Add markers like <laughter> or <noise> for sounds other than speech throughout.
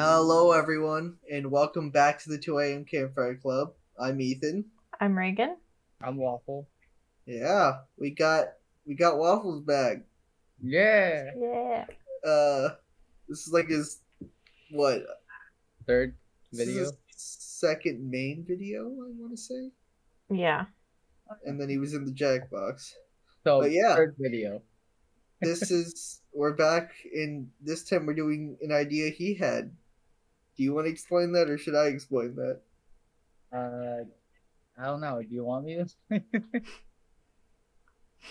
Hello, everyone, and welcome back to the 2 a.m. Campfire Club. I'm Ethan. I'm Reagan. I'm Waffle. Yeah, we got we got Waffles back. Yeah. Yeah. Uh, this is like his what Third this is video. his second main video, I want to say, Yeah. and then he was in the Jackbox. So but yeah. third video. This is we're back, and this time we're doing an idea he had. Do you want to explain that, or should I explain that? Uh, I don't know. Do you want me to?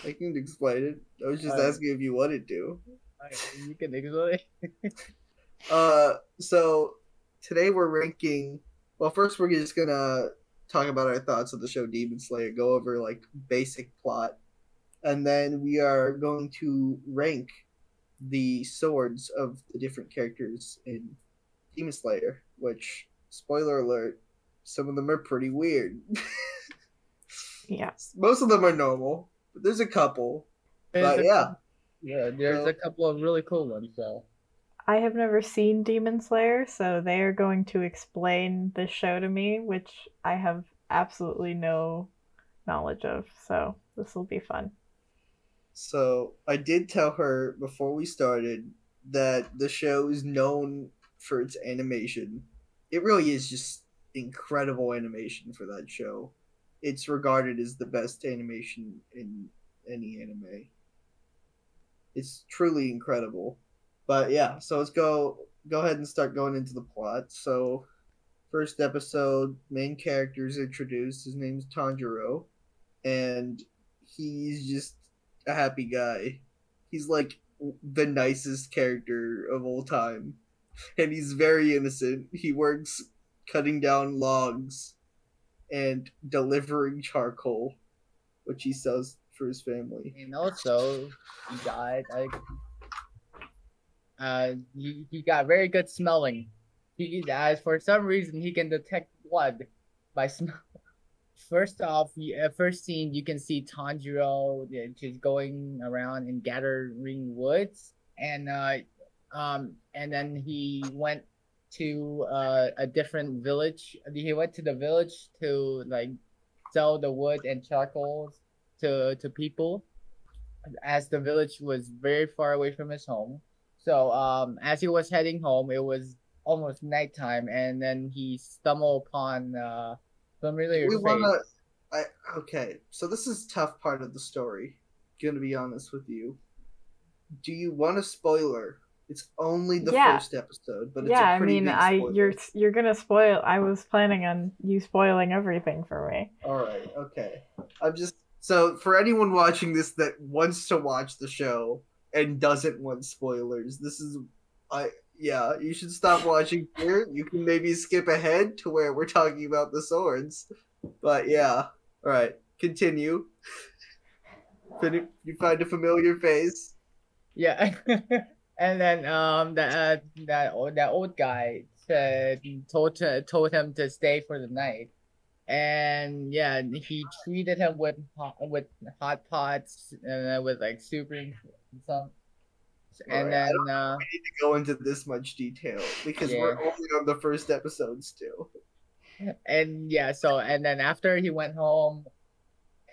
I can explain it. I was just Uh, asking if you wanted to. you can explain. <laughs> Uh, so today we're ranking. Well, first we're just gonna talk about our thoughts of the show Demon Slayer, go over like basic plot, and then we are going to rank the swords of the different characters in Demon Slayer. Which, spoiler alert, some of them are pretty weird. <laughs> Yeah. Most of them are normal, but there's a couple. There's But a- yeah, yeah. There's So- a couple of really cool ones. So I have never seen Demon Slayer, so they are going to explain this show to me, which I have absolutely no knowledge of. So this will be fun. So I did tell her before we started that the show is known for its animation. It really is just incredible animation for that show. It's regarded as the best animation in any anime. It's truly incredible. But yeah, so let's go go ahead and start going into the plot. So first episode, main character is introduced. His name's Tanjiro, and he's just a happy guy. He's like the nicest character of all time. And he's very innocent. He works cutting down logs and delivering charcoal, which he sells for his family. and also he got like uh he, he got very good smelling. He as for some reason he can detect blood by smell. First off, uh, first scene you can see Tanjiro just going around and gathering woods, and uh, um, and then he went to uh, a different village. He went to the village to like sell the wood and charcoals to to people, as the village was very far away from his home. So um, as he was heading home, it was almost nighttime, and then he stumbled upon uh, familiar we face. to. I okay. So this is tough part of the story. Gonna be honest with you. Do you want a spoiler? It's only the Yeah. first episode, but it's yeah, a I pretty mean, big I you're you're gonna spoil. I was planning on you spoiling everything for me. All right, okay. I'm just so for anyone watching this that wants to watch the show and doesn't want spoilers. This is, I yeah, you should stop watching here. You can maybe skip ahead to where we're talking about the swords. But yeah, all right, continue. Fin- You find a familiar face. Yeah, <laughs> and then um that uh, that old that old guy said told to, told him to stay for the night, and yeah, he treated him with hot, with hot pots and uh, with like soup and some, and Alright, I then uh We need to go into this much detail because we're only on the first episode still. and yeah, so and then after he went home,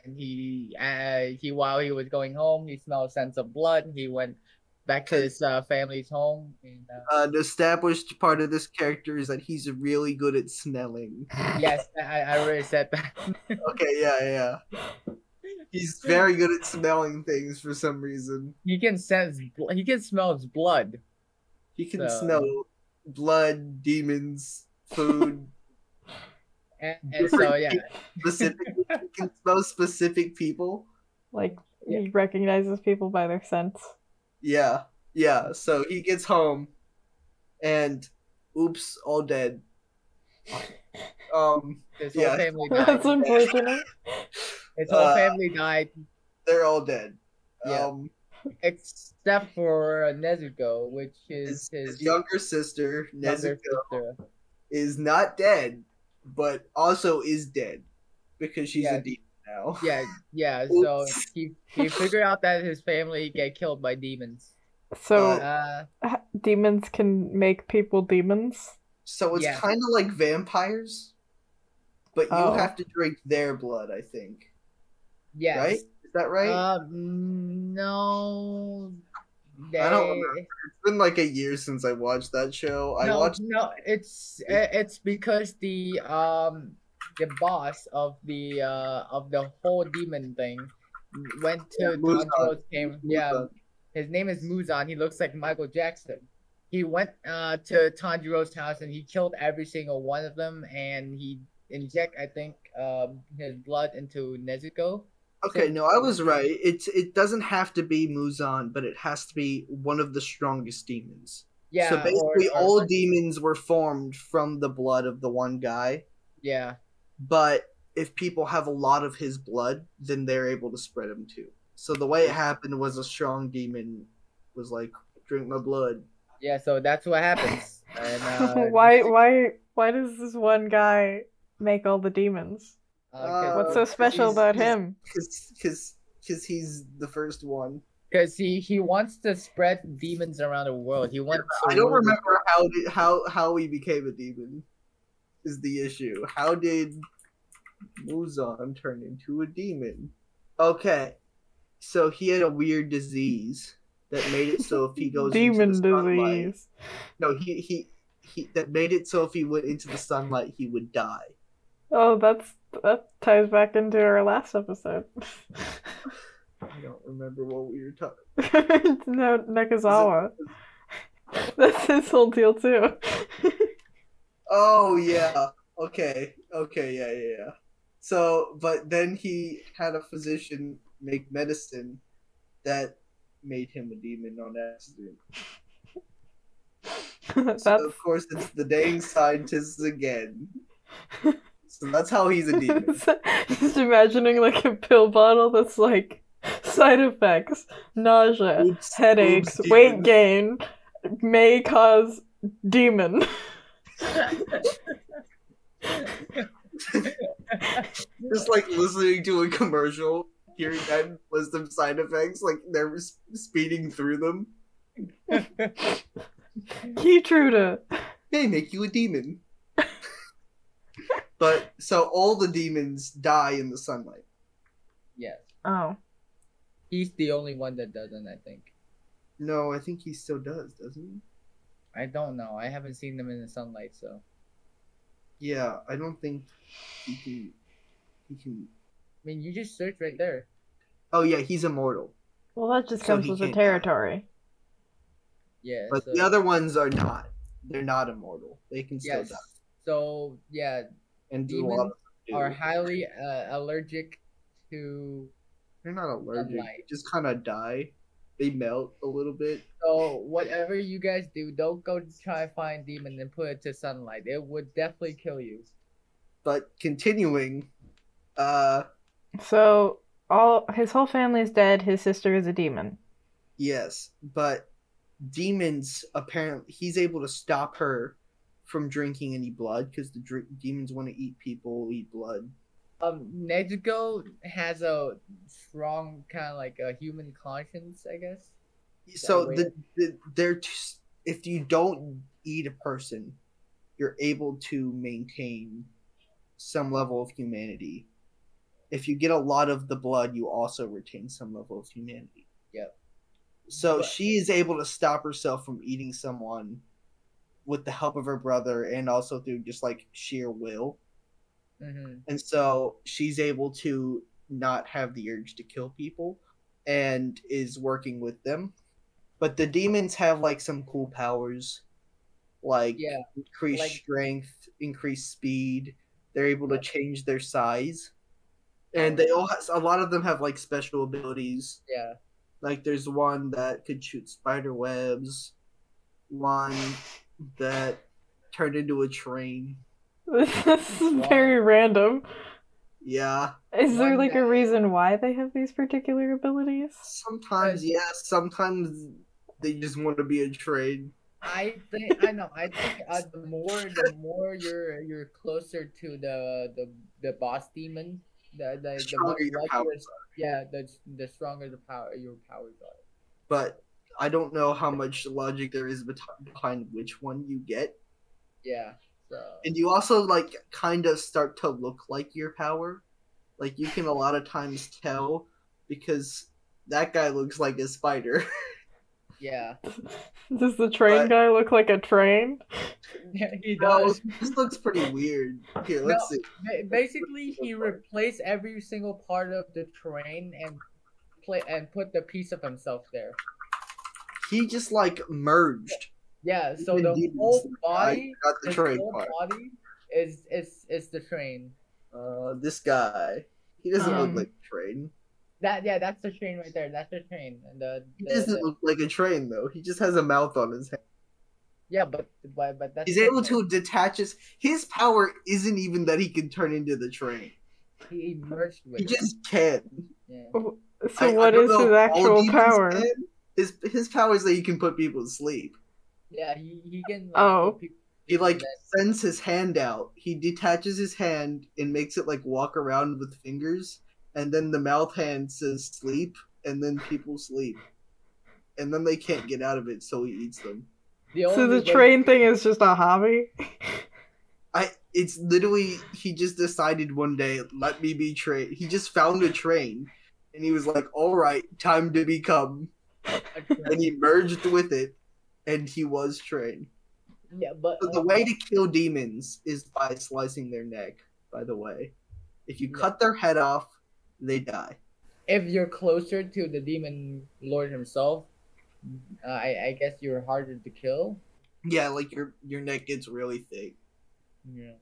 and he uh he while he was going home, he smelled a sense of blood. He went back to his uh, family's home. And, uh, Uh, an established part of this character is that he's really good at smelling. yes, I, I already said that. <laughs> Okay, yeah, yeah. He's very good at smelling things for some reason. he can sense. He can smell his blood. He can So- smell blood, demons, food. And, <laughs> and so yeah, specific. <laughs> he can smell specific people. Like Yeah. he recognizes people by their scents. Yeah, yeah. So he gets home, and oops, all dead. Um, his whole Yeah. family <laughs> died. That's unfortunate. <laughs> His whole Uh, family died they're all dead. Yeah. Um, except for Nezuko, which is his his younger sister younger Nezuko sister. is not dead, but also is dead because she's Yeah. a demon now. Yeah, yeah. <laughs> So he he figured out that his family get killed by demons. So Uh, demons can make people demons. So it's Yeah. kind of like vampires, but you Oh. have to drink their blood. I think. yes. Right? Is that right? Um, no. They, I don't remember. it's been like a year since I watched that show. I watched. no, it's it's because the um the boss of the uh of the whole demon thing went to. Tanjiro's game. Yeah, his name is Muzan. He looks like Michael Jackson. He went uh to Tanjiro's house and he killed every single one of them and he inject I think um his blood into Nezuko. Okay, no, I was right. It's it doesn't have to be Muzan, but it has to be one of the strongest demons. Yeah. so basically, or- or- all demons were formed from the blood of the one guy. yeah. But if people have a lot of his blood, then they're able to spread him too. So the way it happened was a strong demon was like, "Drink my blood." Yeah, so that's what happens. And, <laughs> uh, <laughs> why why why does this one guy make all the demons? uh, Uh, What's so special he's- about him? Because because because he's the first one. Because he, he wants to spread demons around the world. He wants. to I don't remember how how how he became a demon. Is the issue? How did Muzan turn into a demon? Okay, so he had a weird disease that made it so if he goes Demon into the sunlight, disease. no, he he he that made it so if he went into the sunlight he would die. Oh, that's that ties back into our last episode. <laughs> I don't remember what we were talking. <laughs> no, Nakazawa. <laughs> That's his whole deal too. Oh yeah. Okay. Okay. Yeah. Yeah. Yeah. So, but then he had a physician make medicine that made him a demon on accident. <laughs> So of course, it's the dang scientists again. So that's how he's a <laughs> demon. just imagining like a pill bottle that's like side effects, nausea, Oops, headaches, oops, weight gain, may cause demon. <laughs> Just like listening to a commercial, hearing that list of side effects, like they're speeding through them. Keytruda. They make you a demon. but so all the demons die in the sunlight. yes. Oh. He's the only one that doesn't, I think. No, I think he still does, doesn't he? I don't know. I haven't seen them in the sunlight, so. Yeah, I don't think he can. He can. I mean, you just search right there. Oh yeah, he's immortal. Well, that just So comes he with the can't die. territory. Yeah. But so, the other ones are not. They're not immortal. They can still Yes. die So, yeah, and do a lot of do. are highly uh, allergic to. They're not allergic. sunlight. They just kind of die. They melt a little bit. So, whatever you guys do, don't go to try to find demon and put it to sunlight. It would definitely kill you. But continuing, uh, So all his whole family is dead. His sister is a demon. yes, but demons apparently he's able to stop her from drinking any blood because the dr- demons want to eat people, eat blood. Um, Nezuko has a strong kind of like a human conscience, I guess. So the, the they're t- if you don't eat a person, you're able to maintain some level of humanity. If you get a lot of the blood, you also retain some level of humanity. Yep. So But- she is able to stop herself from eating someone with the help of her brother and also through just like sheer will. Mm-hmm. And so she's able to not have the urge to kill people and is working with them. But the demons have like some cool powers like Yeah, increase like- strength, increase speed. They're able to change their size. And they all has, a lot of them have like special abilities. yeah. Like there's one that could shoot spider webs, one that turned into a train. This is very random. Yeah. Is there One like a reason why they have these particular abilities? Sometimes yes, sometimes they just want to be a trade. I think I know. I think uh, the more the more you're you're closer to the the the boss demon, the the, the stronger more your likely- powers Yeah, the the stronger the power your powers are. But I don't know how much logic there is behind which one you get, Yeah. So and you also like kind of start to look like your power. Like you can a lot of times tell because that guy looks like a spider. <laughs> yeah, <laughs> Does the train But- guy look like a train? yeah, he Oh, does. this looks pretty weird. Here, let's see. Basically, he replaced every single part of the train and play and put the piece of himself there. He just like merged. Yeah. So the demons, whole I body, got the his train whole part. body is is is the train. Uh, this guy. He doesn't Um, look like a train. That yeah, that's the train right there. That's the train. And the, He doesn't the- look like a train though. He just has a mouth on his head. yeah, but but but that's He's able to detach his. His power isn't even that he can turn into the train. he merged with. He it. just can. yeah. So I- I what don't is his actual power? can. His his power is that he can put people to sleep. Yeah, he, he can. Like, Oh. put He like that- sends his hand out. He detaches his hand and makes it like walk around with fingers, and then the mouth hand says sleep, and then people sleep, and then they can't get out of it, so he eats them. the So only the way- train thing is just a hobby? I it's literally he just decided one day, let me be train. He just found a train, and he was like, all right, time to become, and he merged with it, and he was trained. Yeah, but But the uh, way to kill demons is by slicing their neck. By the way, if you Yeah. cut their head off, they die. if you're closer to the demon lord himself, uh, I I guess you're harder to kill. Yeah, like your your neck gets really thick, Yeah.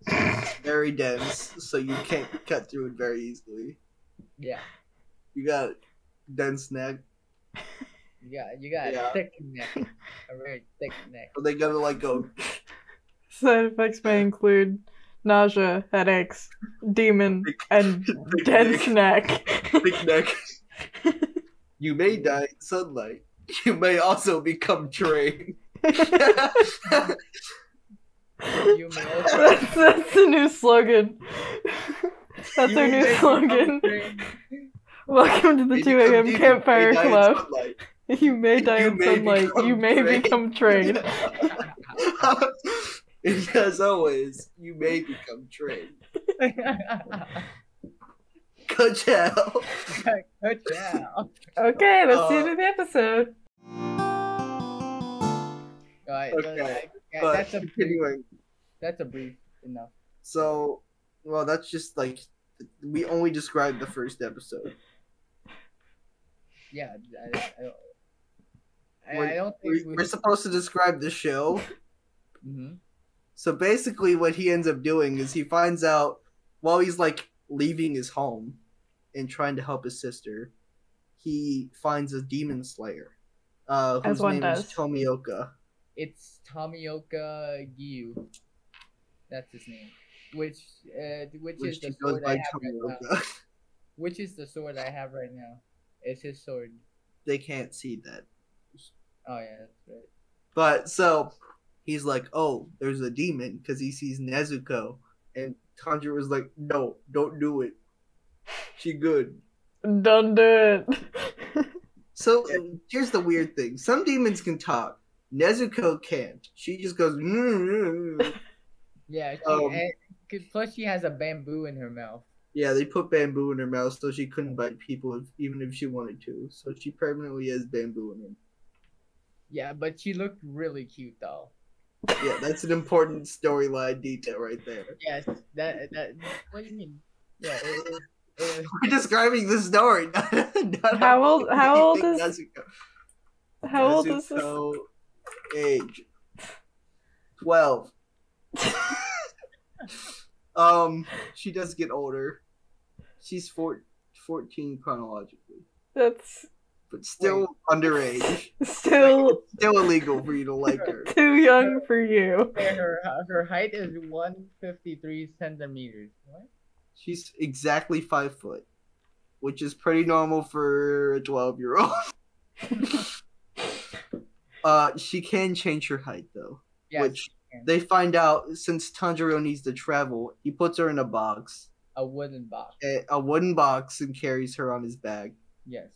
very dense, so you can't cut through it very easily. Yeah. You got dense neck, You got you got Yeah. a thick neck, <laughs> a very thick neck. so they gonna like go. <laughs> Side effects may include nausea, headaches, demon, Thick- and <laughs> thick dense neck. neck. thick neck. You may die in sunlight. You may also become train. You may also that's, that's the new slogan. That's You our new slogan. Welcome to the 2 a.m. campfire may die club. Sunlight. <laughs> You may die You in may sunlight. You may train. become trained. and <laughs> as always, you may become trained. <laughs> Good job. Good job. Okay, that's the Uh, end of the episode. Alright, Okay, yeah, But that's a brief, continuing. that's a brief enough. So, well, that's just like we only described the first episode. Yeah, I, I, don't- I, We're- I don't think we. we're supposed to describe the show. Mhm. So basically, what he ends up doing is he finds out while he's like leaving his home and trying to help his sister, he finds a demon slayer, uh, whose name does. is Tomioka. It's Tomioka Giyu. That's his name. Which uh, which, Which is the he goes sword I by have right now. Which is the sword I have right now. It's his sword. they can't see that. Oh yeah, that's right. But so he's like, "Oh, there's a demon," because he sees Nezuko, and Tanjiro was like, "No, don't do it. She good." Don't do it. So here's the weird thing: some demons can talk. Nezuko can't. She just goes. "Mm, mm." Yeah, she, Um, and, 'cause plus she has a bamboo in her mouth. yeah, they put bamboo in her mouth so she couldn't bite people if, even if she wanted to. So she permanently has bamboo in her. Yeah, but she looked really cute though. Yeah, that's an important storyline detail right there. Yes, that that. What do you mean? Yeah. It, it, it, We're describing the story. <laughs> Not, not How old- how old is- Nezuko- How old is this? Age twelve. <laughs> um, she does get older. She's four, 14 chronologically, That's but still <laughs> underage. still Still illegal for you to like <laughs> her. too young for you. her her height is one fifty three centimeters. What? She's exactly five foot, which is pretty normal for a twelve year old. <laughs> uh, she can change her height though. Yes, which they find out since Tanjiro needs to travel, he puts her in a box, a wooden box. a, a wooden box, and carries her on his back, Yes.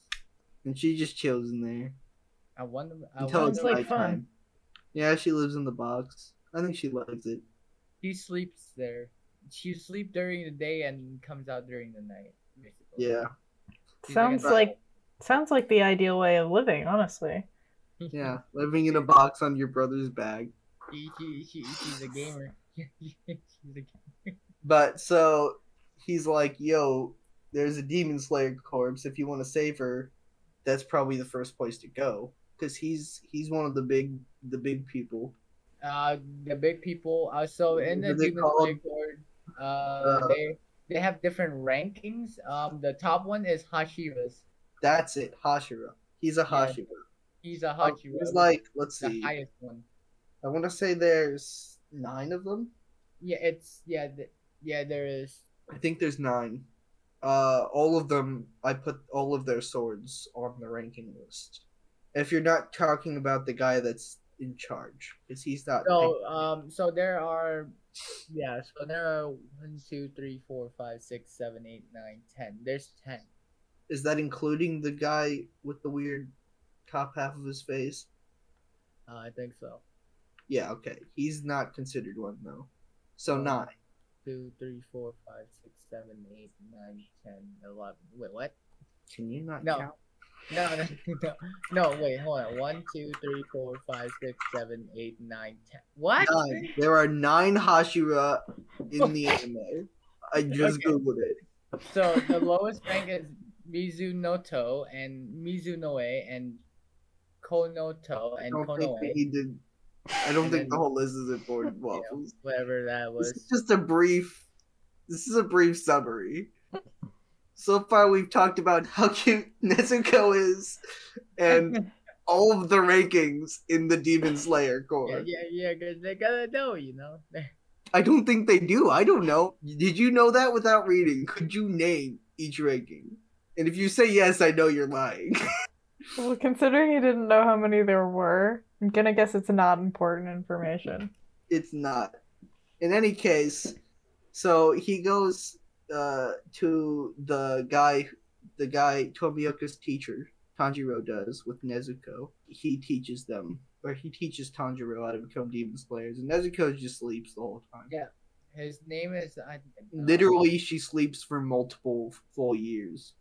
And she just chills in there. I wonder. I until wonder it's like nighttime. fun. Yeah, she lives in the box. I think she likes it. She sleeps there. She sleeps during the day and comes out during the night. Basically. Yeah, She's Sounds a- like sounds like the ideal way of living, honestly. yeah, living in a box on your brother's bag. She, she, she, she's a gamer. <laughs> she's a gamer. But so he's like, "Yo, there's a demon slayer corpse. If you want to save her, that's probably the first place to go." Because he's he's one of the big the big people. Uh, the big people. Uh, so in the they Demon Slayer? Board, uh, Uh, they they have different rankings. Um, the top one is Hashira's. That's it, Hashira. He's a Yeah. Hashira. He's a Oh, Hashira. He's like, let's see. highest one. I want to say there's nine of them. Yeah, it's yeah, th- yeah. There is. I think there's nine. Uh, all of them. I put all of their swords on the ranking list. If you're not talking about the guy that's in charge, because he's not. So um, so there are, yeah. So there are one, two, three, four, five, six, seven, eight, nine, ten. There's ten. Is that including the guy with the weird top half of his face? Uh, I think so. Yeah, okay. He's not considered one though. So Oh. nine. Two, three, four, five, six, seven, eight, nine, ten, eleven. Wait, what? Can you not No. count? No, no, <laughs> no, no. Wait, hold on. One, two, three, four, five, six, seven, eight, nine, ten. What? Nine. There are nine Hashira in the <laughs> anime. I just Okay. googled it. So the lowest rank is Mizunoto and Mizunoe and Kanoto and Kanoe, need to. I don't And think then- the whole list is important. <laughs> Waffles. whatever that was. This is just a brief. This is a brief summary. <laughs> So far, we've talked about how cute <laughs> Nezuko is, and all of the rankings in the Demon Slayer Yeah, Corps. yeah, yeah, because they gotta know, you know. I don't think they do. I don't know. Did you know that without reading? Could you name each ranking? And if you say yes, I know you're lying. Well, considering you didn't know how many there were, I'm gonna guess it's not important information. it's not. In any case, so he goes uh, to the guy, the guy Tomioka's teacher, Tanjiro does with Nezuko. He teaches them, or he teaches Tanjiro how to become demon slayers, and Nezuko just sleeps the whole time. Yeah. His name is I, Literally, she sleeps for multiple full years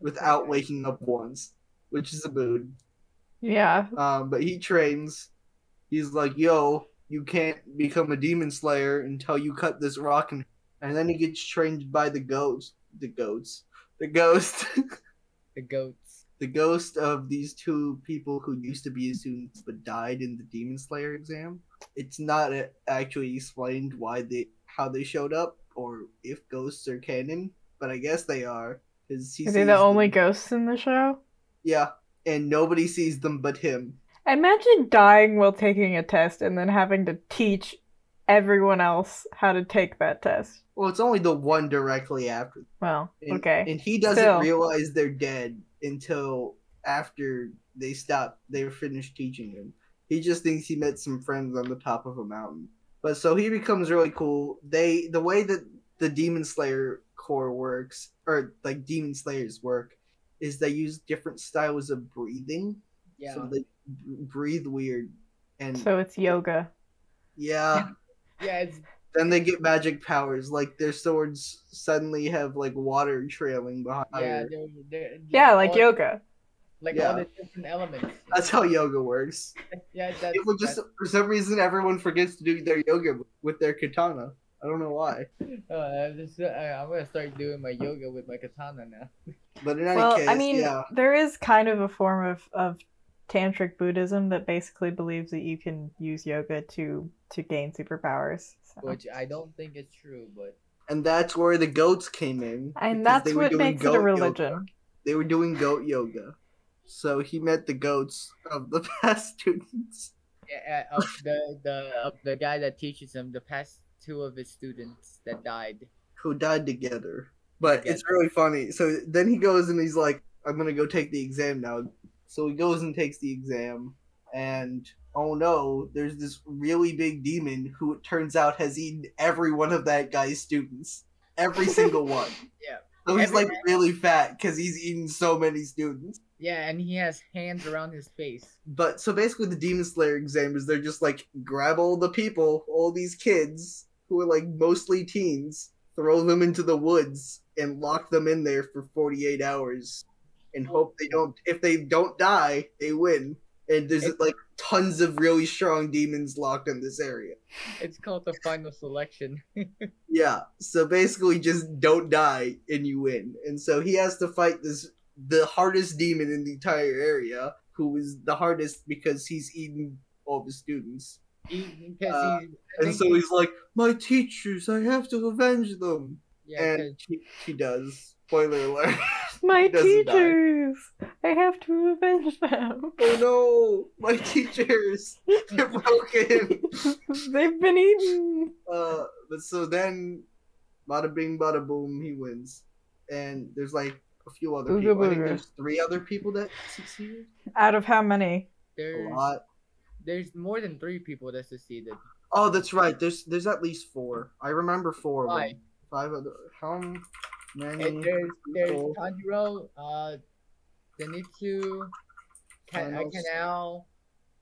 without waking up once, which is a mood. Yeah, Um, but he trains. He's like, "Yo, you can't become a demon slayer until you cut this rock," and and then he gets trained by the ghost, the goats, the ghost, <laughs> the goats. the ghost of these two people who used to be students but died in the demon slayer exam. It's not uh, actually explained why they how they showed up or if ghosts are canon, but I guess they are because he are they the only them. ghosts in the show? Yeah, and nobody sees them but him. Imagine dying while taking a test and then having to teach everyone else how to take that test. Well, it's only the one directly after. Well, And, okay. And he doesn't Still. realize they're dead until after they stop. They're finished teaching him. He just thinks he met some friends on the top of a mountain. But so he becomes really cool. They the way that the Demon Slayer Corps works, or like Demon Slayers work, is they use different styles of breathing. Yeah. So they breathe weird, and So it's yoga. yeah. <laughs> yeah, it's Then they get magic powers, like their swords suddenly have like water trailing behind. yeah, they're, they're, Yeah, like all, yoga. like Yeah. all the different elements. That's how yoga works. Yeah, that's, People just for some reason everyone forgets to do their yoga with their katana. I don't know why. that's- <laughs> uh, I'm just, uh, I'm gonna start doing my yoga with my katana now. <laughs> But in any Well, case, I mean, yeah, there is kind of a form of, of tantric Buddhism that basically believes that you can use yoga to to gain superpowers. So. Which I don't think is true, but and that's where the goats came in. And that's what makes it a goat yoga. religion. They were doing goat yoga, so he met the goats of the <laughs> past students. yeah, uh, of the the of the guy that teaches him, the past two of his students that died. who died together. But it's really funny. So then he goes and he's like, I'm gonna go take the exam now. So he goes and takes the exam, and oh no, there's this really big demon who it turns out has eaten every one of that guy's students. Every <laughs> single one. Yeah. So he's like really fat because he's eaten so many students. Yeah, and he has hands around his face. But so basically, the Demon Slayer exam is they're just like grab all the people, all these kids who are like mostly teens, throw them into the woods and lock them in there for 48 hours and hope they oh. don't. If they don't die, they win. And there's It- like tons of really strong demons locked in this area. It's called the final selection. <laughs> Yeah. So basically, just don't die and you win. And so he has to fight this the hardest demon in the entire area, who is the hardest because he's eaten all the students. He, Uh, he's, And so he- he's like, "My teachers, I have to avenge them." yeah, and he, he does. Spoiler alert. <laughs> My doesn't die. teachers! I have to avenge them. oh no, my teachers, <laughs> they're broken. They've been eaten. Uh, but so then, bada bing, bada boom, he wins. And there's like a few other Ooga people. I think there's three other people that succeeded. Out of how many? A lot. There's more than three people that succeeded. Oh, that's right. There's there's at least four. I remember four. of. Five. Five other. How many? And there's there's people? Tanjiro, uh, Zenitsu, Kan- uh. Kanao,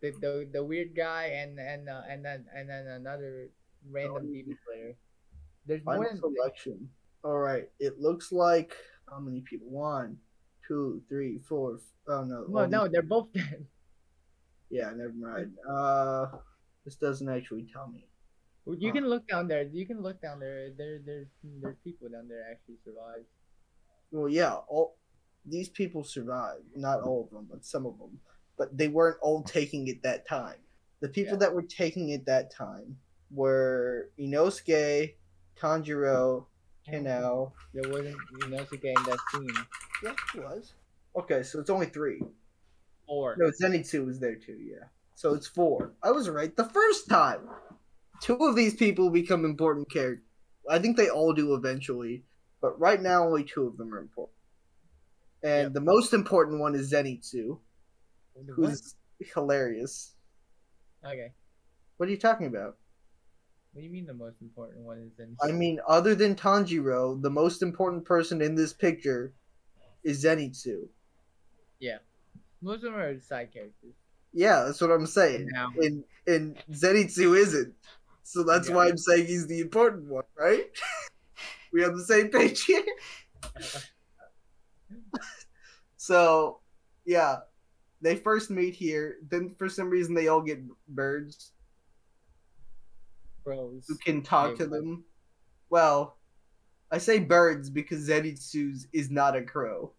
the, the the weird guy, and and uh, and then and then another random Oh. demon player. There's more than selection. All right. It looks like how many people? One, two, three, four. f- Oh no. no, all no, they're both dead. Yeah. Never mind. Uh, this doesn't actually tell me. You Huh. can look down there. You can look down there. There, there's there's people down there actually survived. Well, yeah. All these people survived. Not all of them, but some of them. But they weren't all taking it that time. The people Yeah. that were taking it that time were Inosuke, Tanjiro, Kanao. There wasn't Inosuke in that scene. Yeah, it was. Okay, so it's only three. Four. No, Zenitsu was there too, yeah. So it's four. I was right the first time. Two of these people become important characters. I think they all do eventually, but right now only two of them are important. And Yep. the most important one is Zenitsu, who's hilarious. Okay. What are you talking about? What do you mean the most important one is in? I mean, other than Tanjiro, the most important person in this picture is Zenitsu. Most of them are side characters. Yeah, that's what I'm saying. Now, And and Zenitsu isn't. So that's Yeah. why I'm saying he's the important one, right? <laughs> we on the same page here. <laughs> So, yeah, they first meet here. Then for some reason they all get birds bros. who can talk to them. Well, I say birds because Zenitsu's is not a crow.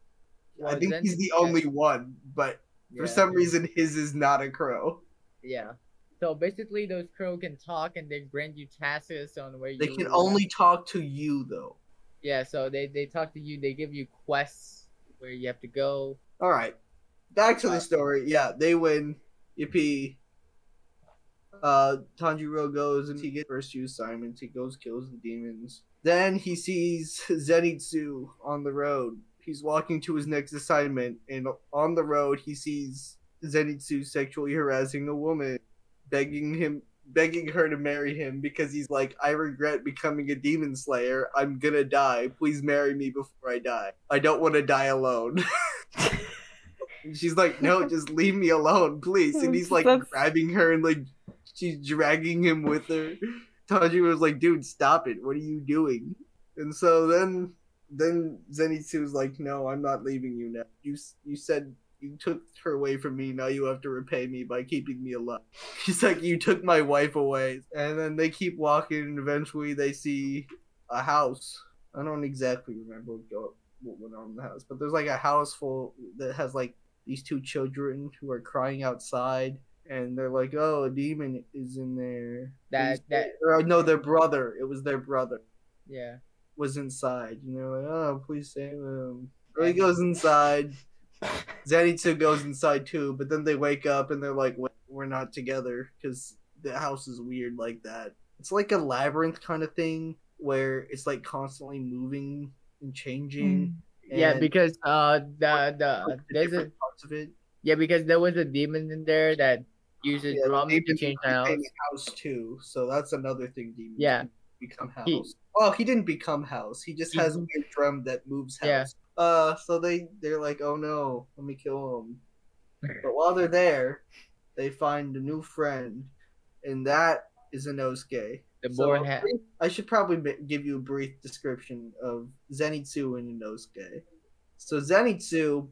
I think he's the only one, but for yeah. some reason his is not a crow. Yeah. So basically, those crow can talk and they grant you tasks on where They you. They can only talk to you though. Yeah. So they they talk to you. They give you quests where you have to go. All right, back to the Uh, story. Yeah, they win. Yippee. Uh, Tanjiro goes and he gets first two assignments. He goes kills the demons. Then he sees <laughs> Zenitsu on the road. He's walking to his next assignment, and on the road he sees Zenitsu sexually harassing a woman, begging him, begging her to marry him because he's like, "I regret becoming a demon slayer. I'm gonna die. Please marry me before I die. I don't want to die alone." <laughs> She's like, no, <laughs> just leave me alone, please. And he's like That's- grabbing her and like she's dragging him with her. Tanjiro was like, dude, stop it. What are you doing? And so then then Zenitsu was like, no, I'm not leaving you now. You you said you took her away from me. Now you have to repay me by keeping me alive. <laughs> He's like, you took my wife away. And then they keep walking, and eventually they see a house. I don't exactly remember what, went on in the house, but there's like a house full that has like these two children who are crying outside, and they're like, "Oh, a demon is in there." That- that- or, no, their brother. It was their brother Yeah. Was inside, and they're like, "Oh, please save him." So he goes inside. <laughs> Zenitsu goes inside too, but then they wake up and they're like, "We're not together because the house is weird like that." It's like a labyrinth kind of thing where it's like constantly moving and changing. Yeah, and because uh the the the there's a parts of it. yeah because there was a demon in there that uses Yeah, drum to change the house. house too, so that's another thing. Demons Yeah. become house. He- oh, he didn't become house. He just has a weird drum that moves house. Yeah. Uh, so they they're like, oh no, let me kill him. But while they're there, they find a new friend, and that is a Inosuke. The So, board hat. I should probably give you a brief description of Zenitsu and a Inosuke. So Zenitsu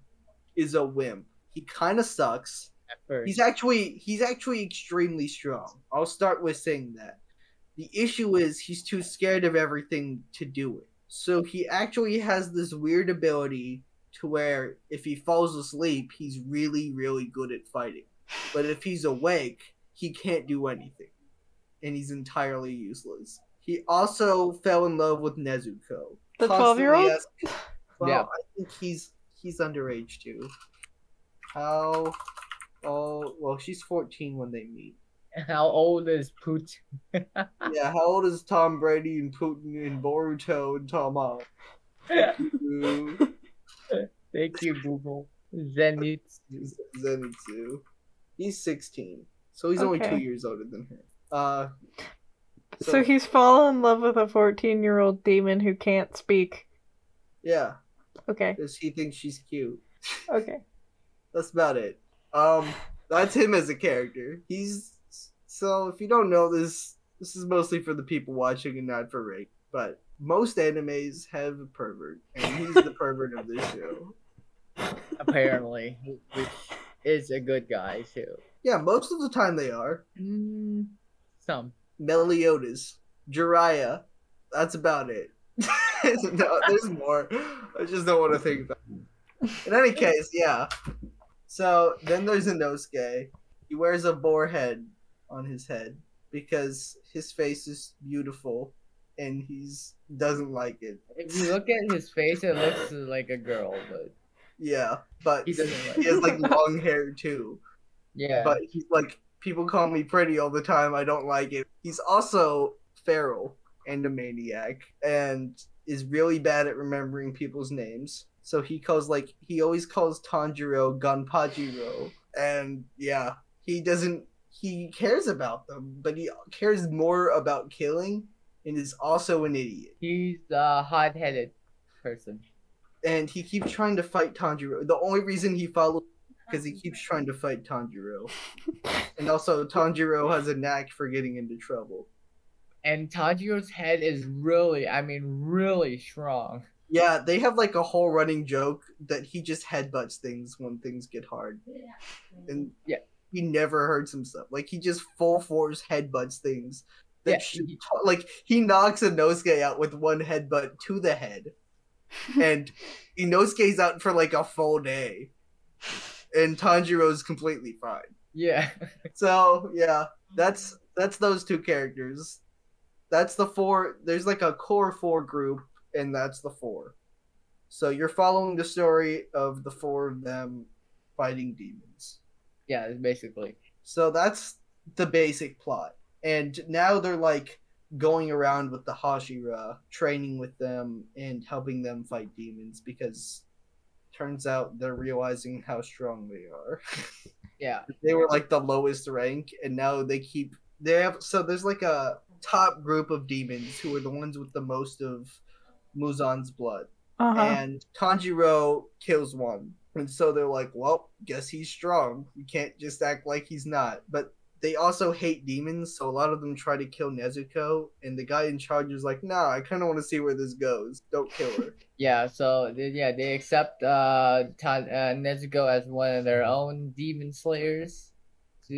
is a wimp. He kind of sucks. At first. He's actually he's actually extremely strong. I'll start with saying that. The issue is he's too scared of everything to do it. So he actually has this weird ability to where if he falls asleep, he's really really good at fighting. But if he's awake, he can't do anything. And he's entirely useless. He also fell in love with Nezuko. The 12-year-old? ask- <laughs> Well, Yeah. I think he's he's underage too. How Oh, well, she's 14 when they meet. How old is Putin? <laughs> Yeah, how old is Tom Brady and Putin and Boruto and Tama? <laughs> Ooh, Thank you, Google. Zenith. Zenitsu. He's 16, so he's only two years older than her. Uh, So, he's fallen in love with a 14 year old demon who can't speak. yeah, Okay, because he thinks she's cute. okay. <laughs> That's about it. Um, that's him as a character. He's so if you don't know this, this is mostly for the people watching and not for Rick. But most animes have a pervert, and he's the pervert of this show. <laughs> Apparently, which is a good guy too. Yeah, most of the time they are. Mm, some. Meliodas, Jiraiya. That's about it. <laughs> no, there's more. I just don't want to think about. It. In any case, yeah. So then there's a Inosuke. He wears a boar head on his head because his face is beautiful, and he's doesn't like it. If you look at his face, it looks like a girl, but Yeah, but he he, doesn't like. has like long hair too. Yeah. But he's like people call me pretty all the time. I don't like it. He's also feral and a maniac, and is really bad at remembering people's names. So he calls like he always calls Tanjiro Gonpachiro, and yeah, he doesn't. He cares about them, but he cares more about killing, and is also an idiot. He's a hot-headed person. And he keeps trying to fight Tanjiro. The only reason he follows because he keeps trying to fight Tanjiro, <laughs> and also Tanjiro has a knack for getting into trouble. And Tanjiro's head is really, I mean, really strong. Yeah, they have like a whole running joke that he just headbutts things when things get hard. And Yeah. He never hurts himself. Like he just full force headbutts things. That Yeah, should- like he knocks Inosuke out with one headbutt to the head. <laughs> and Inosuke's out for like a full day. And Tanjiro's completely fine. Yeah. So yeah, that's that's those two characters. That's the four. There's like a core four group, and that's the four. So you're following the story of the four of them fighting demons. Yeah, basically. So that's the basic plot. And now they're like going around with the Hashira, training with them and helping them fight demons because turns out they're realizing how strong they are. <laughs> Yeah. they were like the lowest rank and now they keep they have so there's like a top group of demons who are the ones with the most of Muzan's blood Uh huh. and Tanjiro kills one and so they're like well guess he's strong. We can't just act like he's not. But they also hate demons so a lot of them try to kill Nezuko and the guy in charge is like nah I kind of want to see where this goes. Don't kill her. <laughs> Yeah, so they, yeah, they accept uh, Ta- uh Nezuko as one of their own demon slayers,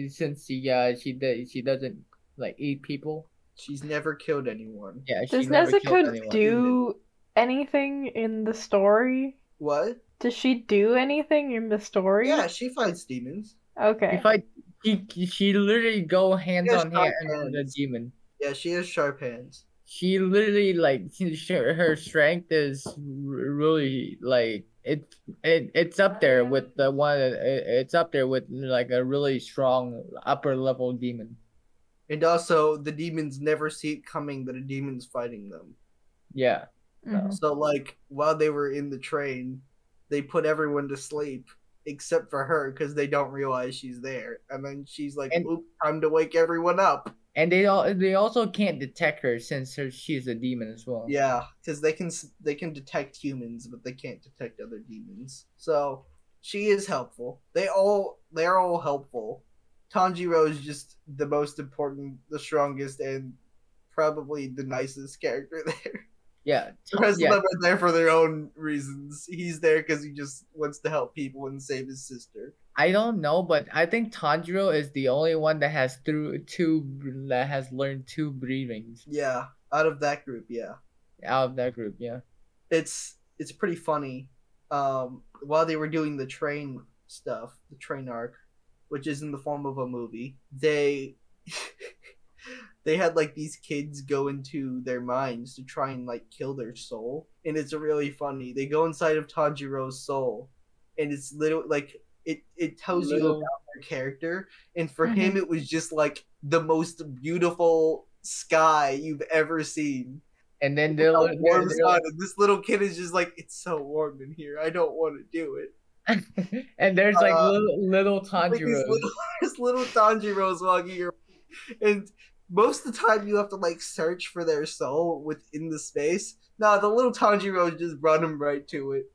since she uh she did she doesn't like eat people. she's never killed anyone. Yeah, she Does never killed Nezuko anyone. do anything in the story? what Does she do anything in the story? yeah she fights demons Okay. If I she she literally go hands on hand sharp with the demon. yeah she has sharp hands She literally like <laughs> she, she- her strength is really like it, it it's up there with the one it, it's up there with like a really strong upper level demon. And also, the demons never see it coming that a demon's fighting them. Yeah. Mhm. So, like, while they were in the train, they put everyone to sleep except for her because they don't realize she's there. And then she's like, And- "Oop, time to wake everyone up." And they all they also can't detect her since her, she's a demon as well. Yeah, because they can they can detect humans, but they can't detect other demons. So she is helpful. They all they're all helpful. Tanjiro is just the most important, the strongest, and probably the nicest character <laughs> there. Yeah. Rest yeah. of there for their own reasons. He's there because he just wants to help people and save his sister. I don't know, but I think Tanjiro is the only one that has through two that has learned two breathings Yeah, out of that group, yeah. out of that group. Yeah. it's it's pretty funny. Um, while they were doing the train stuff, the train arc, which is in the form of a movie, they <laughs> they had like these kids go into their minds to try and like kill their soul, and it's really funny. They go inside of Tanjiro's soul, and it's little like it it tells you about their character, and for him it was just like the most beautiful sky you've ever seen And then they're, how they're- they're- and this little kid is just like, it's so warm in here. I don't want to do it. <laughs> and there's like Uh, little, little Like little, <laughs> this little Tanjiro's walking around, and most of the time you have to like search for their soul within the space. Nah, the little Tanjiro just brought him right to it.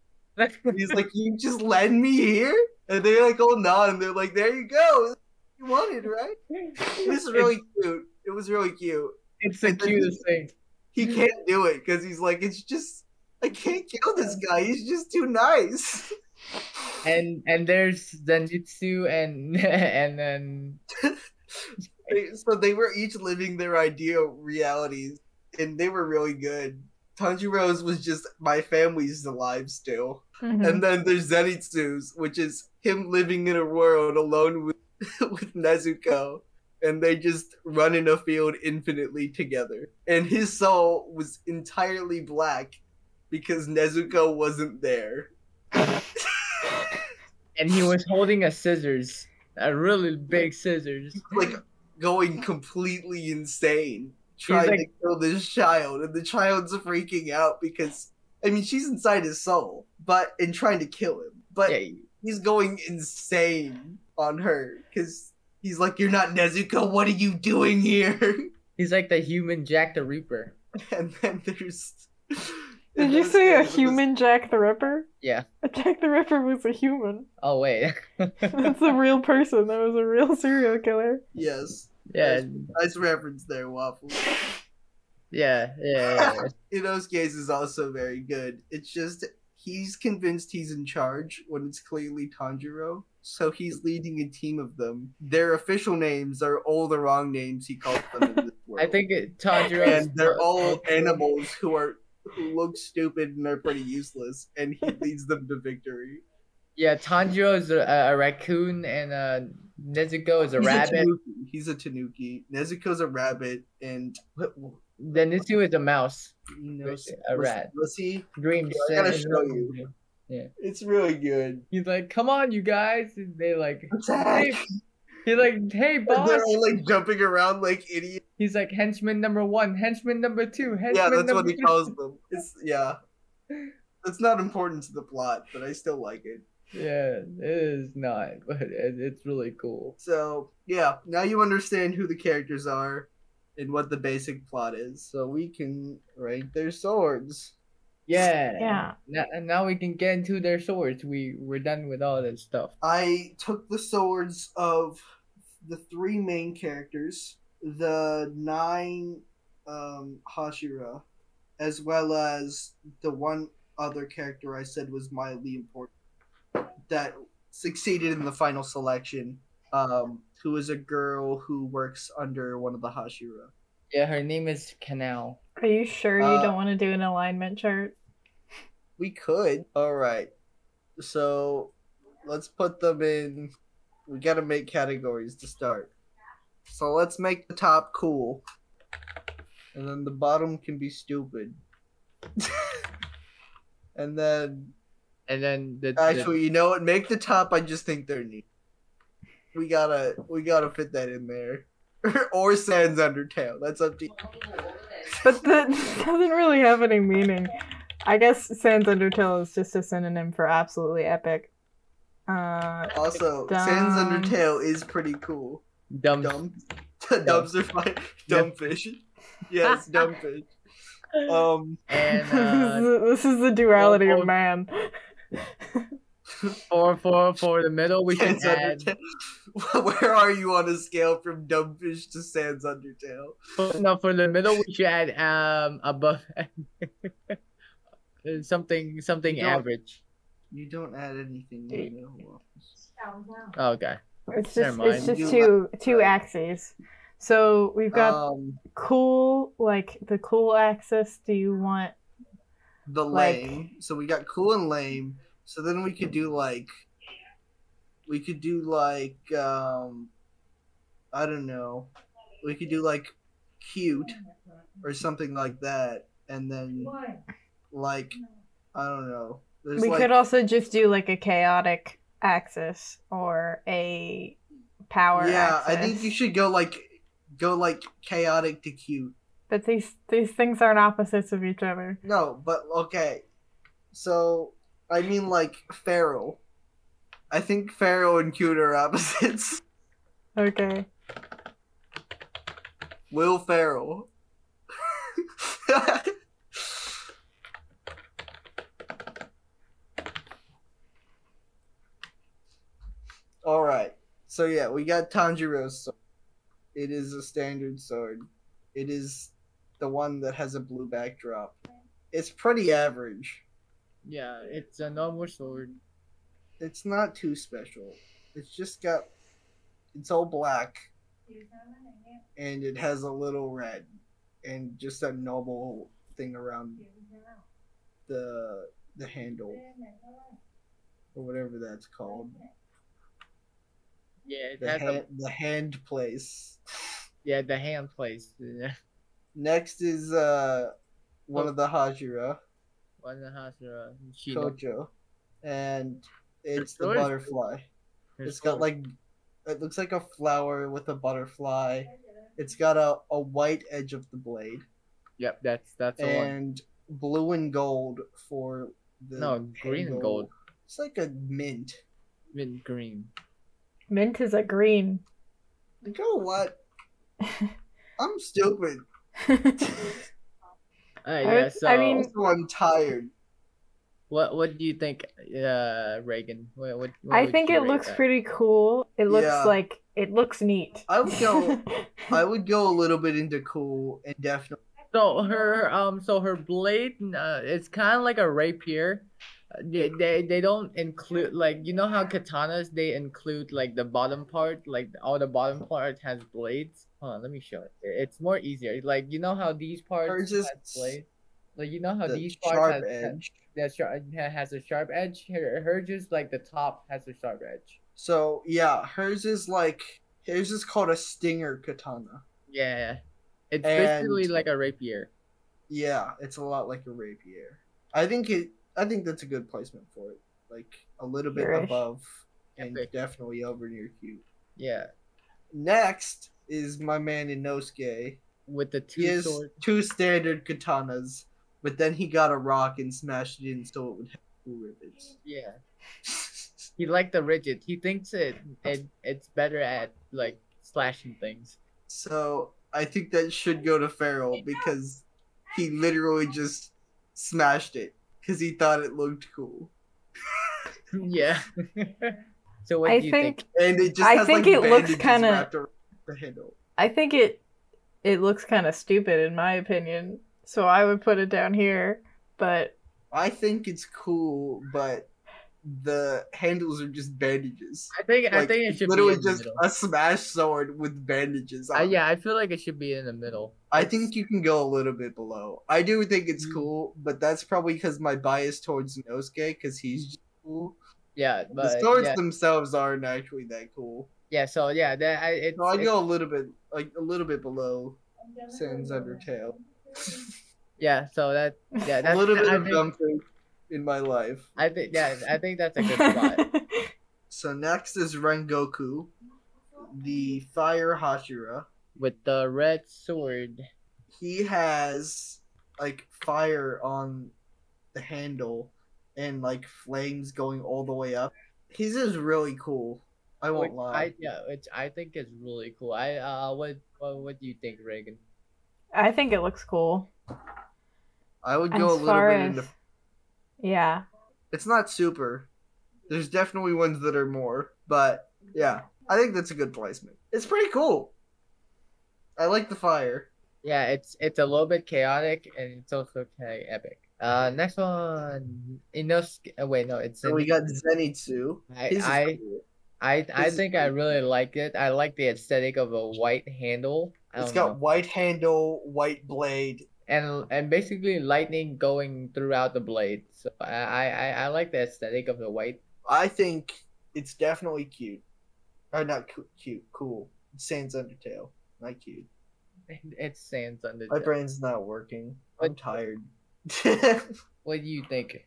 He's like, "You just lend me here," and they're like, "Oh no!" And they're like, "There you go. You wanted, right?" It was really cute. It was really cute. It's the cutest thing. He can't do it because he's like, "It's just." I can't kill this guy. He's just too nice. And and there's Zenitsu and <laughs> and then <laughs> so they were each living their ideal realities, and they were really good. Tanjiro's was just my family's alive still, Mhm. and then there's Zenitsu's, which is him living in a world alone with <laughs> with Nezuko, and they just run in a field infinitely together. And his soul was entirely black because Nezuko wasn't there. and he was holding a scissors, a really big scissors. like going completely insane trying like- to kill this child and the child's freaking out because i mean she's inside his soul but and trying to kill him but Yeah, he's going insane on her because he's like you're not nezuko what are you doing here <laughs> he's like the human Jack the Reaper. and then there's Did you say a human Jack the Ripper? Yeah. Jack the Ripper was a human. Oh wait. <laughs> That's a real person. That was a real serial killer. yes yeah, nice reference there waffle yeah, yeah, yeah. <laughs> Inosuke is also very good. It's just he's convinced he's in charge when it's clearly Tanjiro. So he's leading a team of them. Their official names are all the wrong names he calls them in this <laughs> world. I think it, Tanjiro. and they're all animals who are who look stupid and are pretty useless, and he <laughs> leads them to victory. Yeah, Tanjiro is a, a raccoon and uh, Nezuko is a He's rabbit. tanuki. He's a tanuki. Nezuko's a rabbit, and Then Zenitsu is a mouse. know, A rat. Let's see. Dream. I gotta show you. Yeah, It's really good. He's like, "Come on, you guys!" And they like, he's like, "Hey, <laughs> And boss!" they're all like jumping around like idiots. He's like, "Henchman number one, henchman number two, henchman number one. Yeah, that's number what he calls them. <laughs> It's yeah. It's not important to the plot, but I still like it. Yeah, it is not, <laughs> but it, it's really cool. So yeah, now you understand who the characters are and what the basic plot is. So we can rank their swords. Yeah. Yeah. Now, and now we can get into their swords. We we're done with all that stuff. I took the swords of the three main characters, the nine um, Hashira, as well as the one other character I said was mildly important that succeeded in the final selection, um, who is a girl who works under one of the Hashira. Yeah, her name is Kanao. Are you sure you Uh, don't want to do an alignment chart? We could. All right. So let's put them in. We got to make categories to start. So let's make the top cool. And then the bottom can be stupid. <laughs> and then, And then the, the actually, you know what? Make the top. I just think they're neat. We gotta, we gotta fit that in there. <laughs> or Sans Undertale. That's up to you. But that <laughs> doesn't really have any meaning. I guess Sans Undertale is just a synonym for absolutely epic. Uh, Also, Dumb. Sans Undertale is pretty cool. dumb. Dumb. <laughs> dumpster fire, <laughs> dumb fish. Yes, dumb <laughs> fish. Um, And this, uh, is, this is the duality of man. for for for the middle, we can Sans add. Undertale. Where are you on a scale from dumb fish to Sans Undertale? For, no, for the middle, we should add um above something something You don't- average. You don't add anything. in the middle. Oh, okay. It's just it's just two two axes. So we've got Um, cool like the cool axis. Do you want the like- lame. So we got cool and lame. So then we could do like, we could do like, um, I don't know. We could do like cute or something like that, and then like, I don't know. There's we like, could also just do like a chaotic axis or a power yeah. axis. I think you should go like, go like chaotic to cute. But these these things aren't opposites of each other. No, but okay. So I mean like feral. I think feral and cute are <laughs> opposites. Okay. Will Ferrell. <laughs> All right. So yeah, we got Tanjiro's sword. It is a standard sword. It is the one that has a blue backdrop. It's pretty average. Yeah, it's a normal sword. It's not too special. It's just got it's all black and it has a little red and just a normal thing around the the handle or whatever that's called. Yeah, it The has hand, a, the hand place. yeah the hand place. Yeah. Next is uh one Oh. of the Hashira, One that has a Shino. Kocho, and it's the butterfly. It's got like it looks like a flower with a butterfly. It's got a, a white edge of the blade Yep, that's that's the one. and blue and gold for the No, green and gold. It's like a mint. Mint green. Mint is a green. You know what? <laughs> I'm stupid. <laughs> Uh, I yeah, so I mean- Also, I'm tired. what what do you think, uh, Reagan? What, what, what I think it looks that? pretty cool. It looks Yeah. like it looks neat. I would go. <laughs> I would go a little bit into cool and definitely. So her um so her blade uh, it's kind of like a rapier. They, they they don't include like you know how katanas they include like the bottom part like all the bottom part has blades. Hold on, let me show it. It's more easier. Like you know how these parts is has blades. Like you know how The these parts sharp has, edge. that sharp has a sharp edge. Her hers is like the top has a sharp edge. So yeah, hers is like hers is called a stinger katana. Yeah, it's And- basically like a rapier. Yeah, it's a lot like a rapier. I think it. I think that's a good placement for it. Like a little bit Purish. above, and Epic. definitely over near cute. Yeah, Next is my man Inosuke. with the two He has swords. two standard katanas, but then he got a rock and smashed it in so it would have two rivets. Yeah. <laughs> He liked the rigid. He thinks it, it it's better at like slashing things. So I think that should go to feral because he literally just smashed it because he thought it looked cool, yeah. <laughs> so what I do you think think? and it just I has, think like, it looks bandages kinda- wrapped around the handle. I think it it looks kind of stupid in my opinion. So I would put it down here, but I think it's cool, but the handles are just bandages. I think I think it it's should be literally in the just middle. a smash sword with bandages. On Uh, yeah, I feel like it should be in the middle. I think you can go a little bit below. I do think it's Mm. cool, but that's probably because my bias towards Nosuke, because he's cool. Yeah, but the swords yeah, themselves aren't actually that cool. yeah. So yeah, that I it's, So I go a little bit, like a little bit below Sans Undertale. <laughs> yeah. So that yeah, <laughs> that's, a little bit I of think, something in my life. I think yeah, I think that's a good <laughs> spot. So next is Rengoku, the Fire Hashira. With the red sword. He has like fire on the handle and like flames going all the way up. His is really cool. I won't Which lie. I yeah, which I think is really cool. I uh, what what, what do you think, Reagan? I think it looks cool. I would As go a little bit as into. yeah, It's not super. There's definitely ones that are more, but yeah, I think that's a good placement. It's pretty cool. I like the fire. Yeah, it's it's a little bit chaotic and it's also kind of epic. Uh, next one, Inosuke. Uh, wait, no, it's So we got Zenitsu. I His I cool. I I his think I really like it. I like the aesthetic of a white handle. It's got know. white handle, white blade. and and basically lightning going throughout the blade. So I I I like the aesthetic of the white. I think it's definitely cute. Or not cu- cute, cool. Sans Undertale, not cute. It stands under. My brain's not working. I'm What- tired. <laughs> What do you think?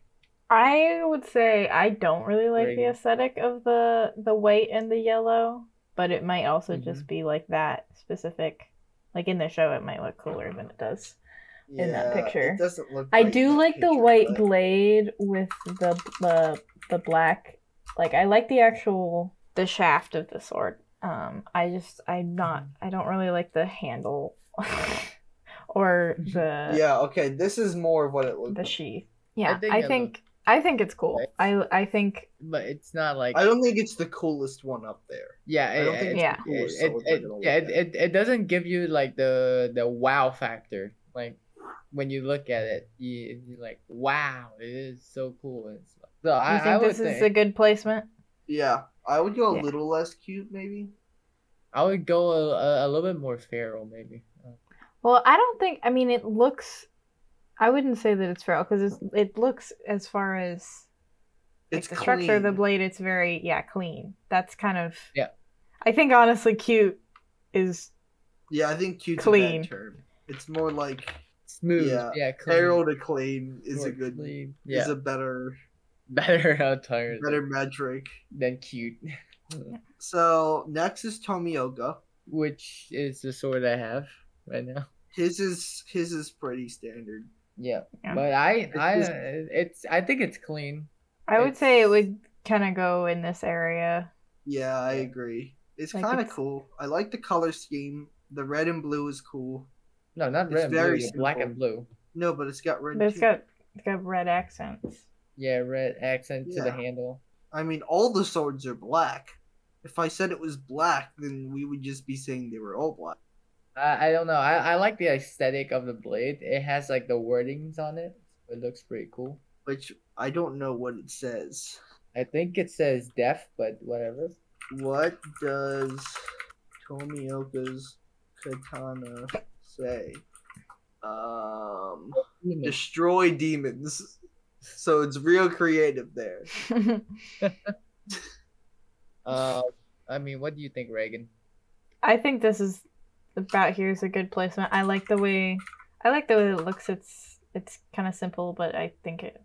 I would say I don't really like the aesthetic of the the white and the yellow, but it might also Mhm. just be like that specific. Like in the show, it might look cooler than it does. in that picture. It doesn't look. I do that like the picture, white but- blade with the the the black. Like I like the actual the shaft of the sword. Um, I just I'm not. I don't really like the handle <laughs> or the Yeah. Okay. This is more of what it looks. Like. The like. sheath. Yeah, think I it think I think it's cool. Right. I I think But it's not like I don't think it's the coolest one up there. yeah. I don't it- think it- Yeah. it, it, yeah, it, it, it doesn't give you like the the wow factor. Like when you look at it, you you're like, wow, it is so cool. And stuff. So you I, think I would this is a good placement. Yeah, I would go a Yeah. little less cute, maybe. I would go a, a, a little bit more feral, maybe. Well, I don't think. I mean, it looks. I wouldn't say that it's feral because it looks as far as like, It's the structure of the blade. It's very yeah clean. That's kind of Yeah. I think honestly, cute is Yeah, I think cute's a Clean. bad term. It's more like Smooth, Yeah, yeah, clean, feral to clean is more a good, clean. Yeah, is a better, better <laughs> how tired. better metric. than cute, So next is Tomioka. which is the sword I have right now. His is his is pretty standard. Yeah, Yeah. but I, I, just- it's, I think it's clean. I would say it would kind of go in this area. Yeah, I agree. It's Like, kind of cool. I like the color scheme. The red and blue is cool. No, not It's red and very It's black and blue. No, but it's got red. But it's too. got it's got red accents. Yeah, red accent to the handle. I mean, all the swords are black. If I said it was black, then we would just be saying they were all black. I, I don't know. I, I like the aesthetic of the blade. It has like the wordings on it. It looks pretty cool. Which I don't know what it says. I think it says deaf, but whatever. What does Tomioka's katana say? Um, destroy demons. So it's real creative there. <laughs> Uh, I mean, what do you think, Reagan? I think this is about here is a good placement. I like the way I like the way it looks. It's it's kind of simple, but I think it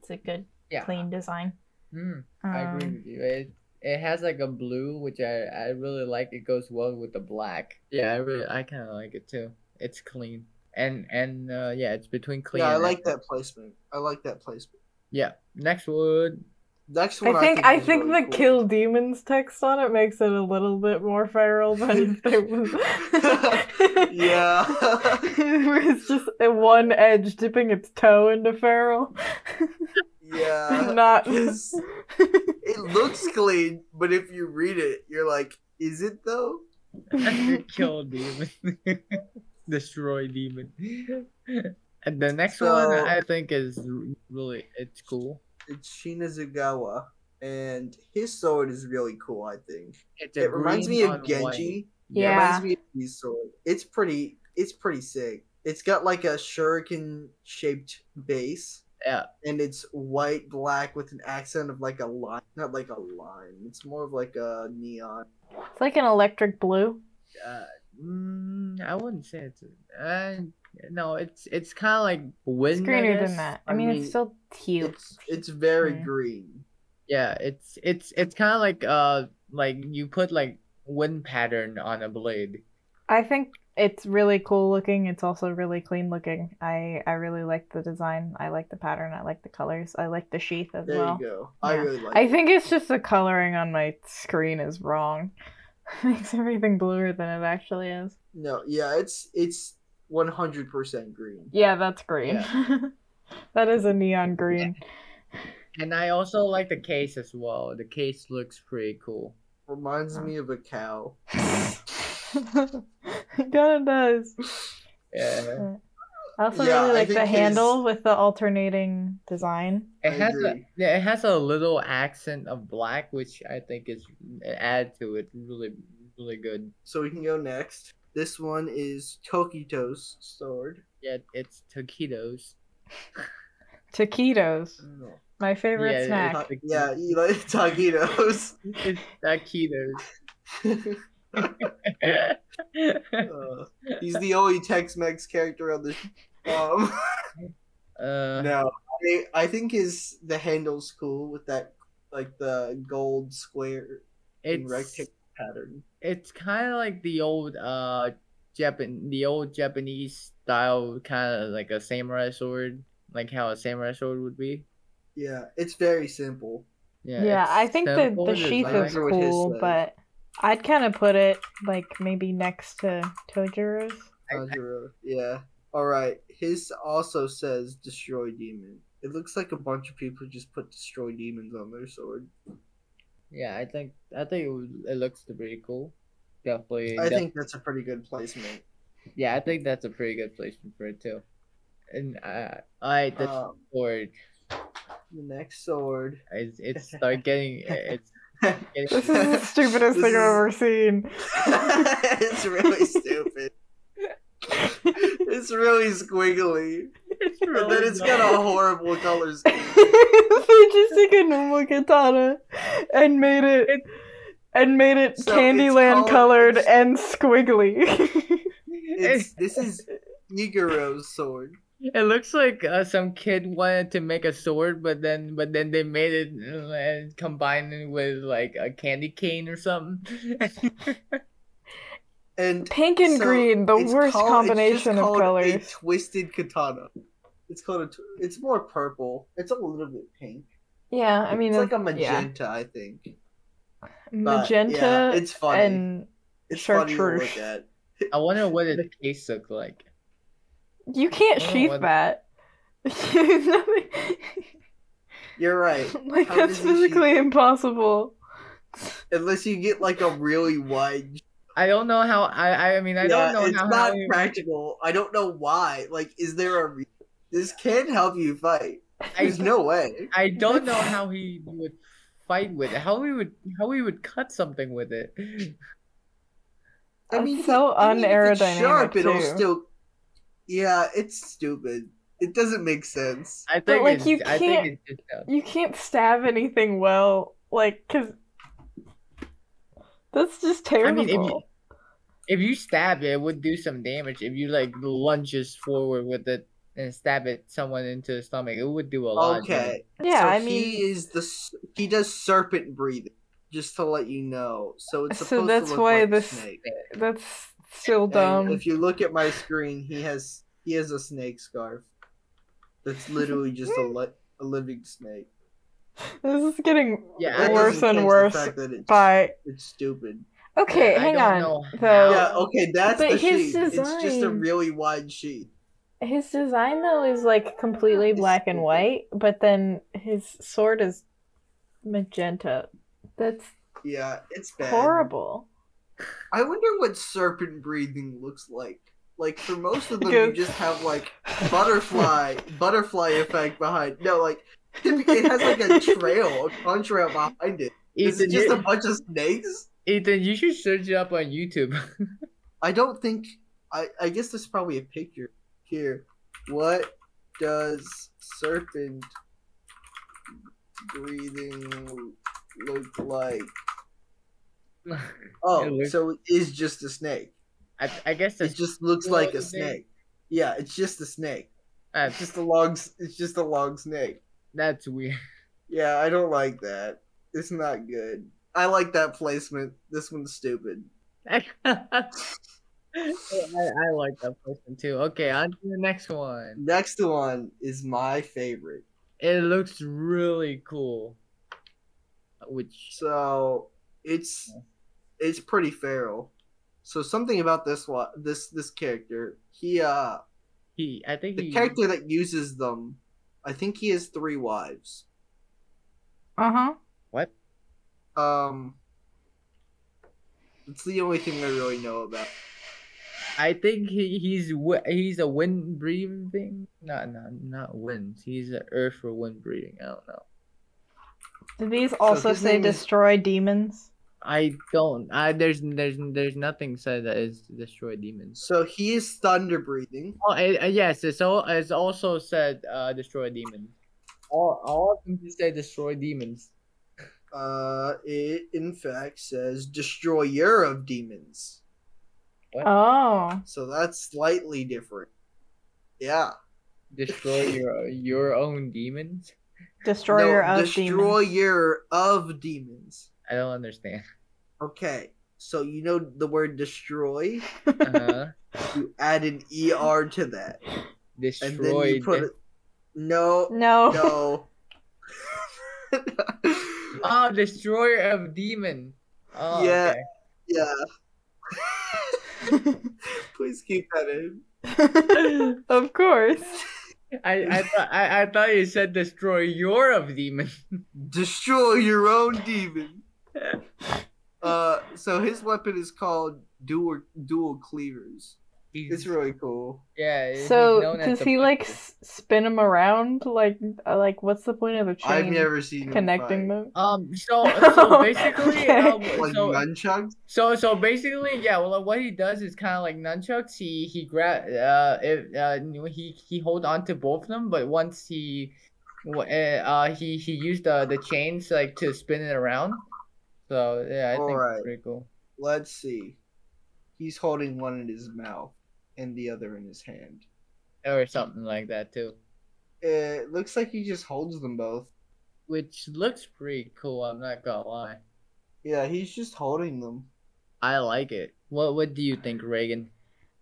it's a good Yeah, clean design. Hmm, I agree Um, with you. It it has like a blue, which I I really like. It goes well with the black. Yeah, I really I kind of like it too. It's clean and and uh, yeah, it's between clean. Yeah, I like epic. that placement. I like that placement. Yeah. Next wood. Next one, I think I is think really the cool. kill demons text on it makes it a little bit more feral than <laughs> if there was <laughs> Yeah. <laughs> Where it's just a one edge dipping its toe into feral. Yeah, Not 'cause it looks clean, but if you read it, you're like, is it though? Kill demon. Destroy demon. <laughs> And the next So- one I think is really it's cool. It's Shinazugawa, and his sword is really cool. I think It's it reminds me of on white. Genji. It Yeah. reminds me of his sword. It's pretty. It's pretty sick. It's got like a shuriken shaped base, Yeah. and it's white black with an accent of like a line. Not like a line. It's more of like a neon. It's like an electric blue. Uh, mm, I wouldn't say it's. Uh, no, it's it's kind of like wind. It's greener than that. I, I mean, mean, it's still teal. It's it's very Mm. green. Yeah, it's it's it's kind of like uh like you put like wind pattern on a blade. I think it's really cool looking. It's also really clean looking. I I really like the design. I like the pattern. I like the colors. I like the sheath as There well. you go. I really like I it. think it's just the coloring on my screen is wrong. <laughs> Makes everything bluer than it actually is. No, yeah, it's it's one hundred percent green. Yeah, that's green. <laughs> that is a neon green. And I also like the case as well. The case looks pretty cool. Reminds me of a cow. <laughs> it kind of does. Yeah. Uh, I also Yeah, really like think the his- handle with the alternating design. It has a yeah, it has a little accent of black, which I think is add to it really really good. So we can go next. This one is Tokito's sword. Yeah, it's taquitos. Taquitos, my favorite Yeah, snack. it's. Yeah, you like taquitos. It's taquitos. <laughs> Uh, <laughs> he's the only Tex-Mex character on the. Um, <laughs> uh, no, I, I think his the handle's cool with that like the gold square and rectangle pattern. it's kind of like the old uh Japan the old Japanese style kind of like a samurai sword, like how a samurai sword would be. Yeah, it's very simple. Yeah, Yeah, I think the simple the sheath is I wonder his cool, but I'd kind of put it like maybe next to Tojiro's. I- I- Yeah. All right. His also says destroy demon. It looks like a bunch of people just put destroy demons on their sword. Yeah, I think I think it, would, it looks pretty cool. Definitely. I def- think that's a pretty good placement. yeah, I think that's a pretty good placement for it too. And uh, alright, the Um, sword the next sword. is it's start getting it's getting This is the <laughs> stupidest This thing is- I've ever seen. <laughs> it's really stupid. <laughs> It's really squiggly. it's And then really it's got a horrible color scheme. they just took a normal katana and made it and made it So Candyland colored and squiggly. It's this is Iguro's sword. It looks like uh, some kid wanted to make a sword, but then but then they made it uh, and combined it with like a candy cane or something. <laughs> And Pink and So, green, the worst called- it's combination just of called A colors. twisted katana. It's called a. Tw- it's more purple. It's a little bit pink. Yeah, I mean it's like a yeah. magenta, I think. But, magenta yeah, it's funny. and it's funny to look at. I wonder what <laughs> its case look like. You can't I don't know sheath what- that. <laughs> You're right. <laughs> like How that's does he sheath physically impossible. Unless you get like a really wide. I don't know how. I I mean I yeah, don't know it's how. not how you- practical. I don't know why. Like, is there a? Re- this can help you fight. I, There's no way. I don't know how he would fight with it. How he would how he would cut something with it. I That's mean, so I mean, if it's unaerodynamic, sharp, it'll still. Yeah, it's stupid. It doesn't make sense. I think like, it's, you can't- think it's just uh, You can't stab anything well, like, cause that's just terrible. I terrible. mean, if you if you stab it, it would do some damage. If you like lunges forward with it and stab it someone into the stomach, it would do a lot. of damage. Okay. yeah, so I he mean, is the he does serpent breathing. Just to let you know, so it's So that's to look why like this- snake. that's still And dumb. if you look at my screen, he has he has a snake scarf. That's literally just a <laughs> li- a living snake. This is getting Yeah, That I- worse doesn't and the worse fact that it's, by. it's stupid. Okay, I hang on. know Though Yeah, okay, that's but the his sheet. It's just a really wide sheet. his design though is like completely black and white, but then his sword is magenta. That's Yeah, it's bad. horrible. I wonder what serpent breathing looks like. Like for most of them, you just have like butterfly <laughs> butterfly effect behind. No, like it has like a <laughs> trail, a contrail behind it. Is it Ethan, just you, a bunch of snakes? Ethan, you should search it up on YouTube. I don't think. I I guess there's probably a picture here. What does serpent breathing look like? <laughs> Oh, so it is just a snake. I, I guess It just looks like a snake. Yeah, it's just a snake. uh, It's just a long. It's just a long snake. that's weird. Yeah, I don't like that. It's not good. I like that placement. This one's stupid. <laughs> I, I like that person too. Okay, on to the next one. Next one is my favorite. It looks really cool. Which So it's it's pretty feral. So something about this one, this this character, he uh he, I think the he, character that uses them, I think he has three wives. Uh huh. what? Um, it's the only thing I really know about. I think he, he's wi- he's a wind breathing. Not not not wind. He's an earth for wind breathing. I don't know. Do these also his say name is- destroy demons? I don't. I there's there's there's nothing said that is destroy demons. So he is thunder breathing. Oh it, uh, yes, it's all it's also said uh destroy demons. All all of them just say destroy demons. Uh, it in fact says destroyer of demons. What? Oh. So that's slightly different. Yeah. Destroy <laughs> your your own demons. Destroyer no, of demons. destroyer of demons. I don't understand. Okay. So you know the word destroy? Uh-huh. <laughs> You add an ER to that. And then Destroy. you put it. No, No. no. Oh, <laughs> <laughs> destroyer of demon. Oh, Yeah. okay. yeah. Please keep that in. of course. I I thought I, I thought you said destroy your of demon. Destroy your own demon. Uh, so his weapon is called dual dual cleavers. It's really cool. yeah. So does he like s- spin him around? Like, uh, like what's the point of the chain I've never seen connecting them? Um. So <laughs> so basically, <laughs> um, like so nunchucks. so so basically, yeah. Well, what he does is kind of like nunchucks. He he grab uh if uh he he hold on to both of them, but once he uh uh, he he used the the chains like to spin it around. So yeah, I think Alright. it's pretty cool. Let's see. He's holding one in his mouth and the other in his hand. Or something like that too. It looks like he just holds them both. Which looks pretty cool, I'm not gonna lie. Yeah, he's just holding them. I like it. What what do you think, Reagan?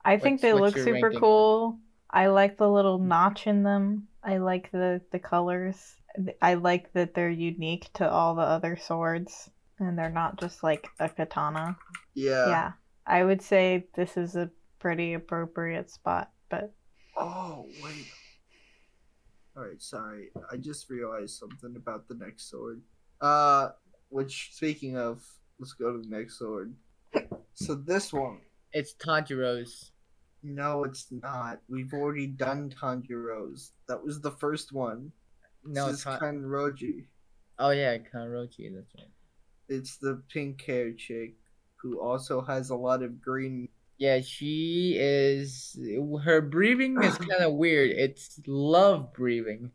I think What's- they what's look super ranking? cool. I like the little notch in them. I like the the colors. I like that they're unique to all the other swords and they're not just like a katana. Yeah. yeah. I would say this is a pretty appropriate spot, but Oh wait. Alright, sorry. I just realized something about the next sword. Uh which speaking of, let's go to the next sword. So this one. It's Tanjiro's. No, it's not. We've already done Tanjiro's. That was the first one. No, this is Ta- Kanroji. oh yeah, Kanroji, that's right. It's the pink hair chick who also has a lot of green. Yeah, she is. Her breathing is <clears throat> kind of weird. It's love breathing.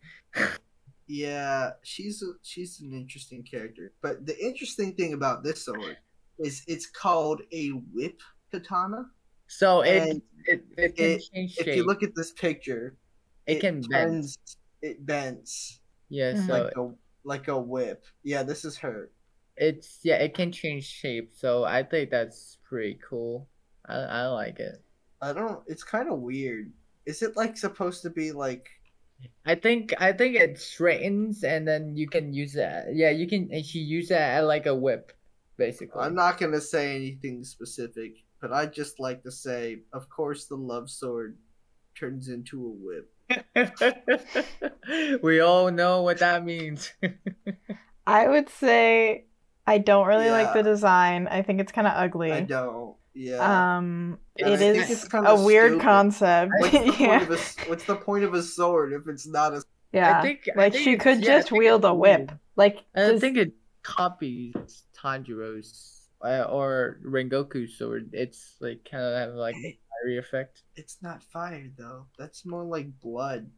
Yeah, she's a, she's an interesting character. But the interesting thing about this sword is it's called a whip katana. So it it, it can it- if shape. you look at this picture, it, can bend. it bends Yeah, so like a like a whip. Yeah, this is her. It's yeah, it can change shape. So I think that's pretty cool. I I like it. I don't. It's kind of weird. Is it like supposed to be like? I think I think it straightens and then you can use that. Yeah, you can. And she use that like a whip, basically. I'm not gonna say anything specific, but I just like to say, of course, the love sword turns into a whip. <laughs> we all know what that means. <laughs> I would say I don't really like the design. I think it's kind of ugly. I don't. Yeah. Um, And it I is it's a kinda weird stupid. concept. what's, the <laughs> point yeah, of what's the point of a sword if it's not a? yeah. I think I like think she could yeah, just wield a whip. Like, I just- think it copies Tanjiro's uh, or Rengoku's sword. It's like kind of have like a fiery effect. It's not fire though. That's more like blood.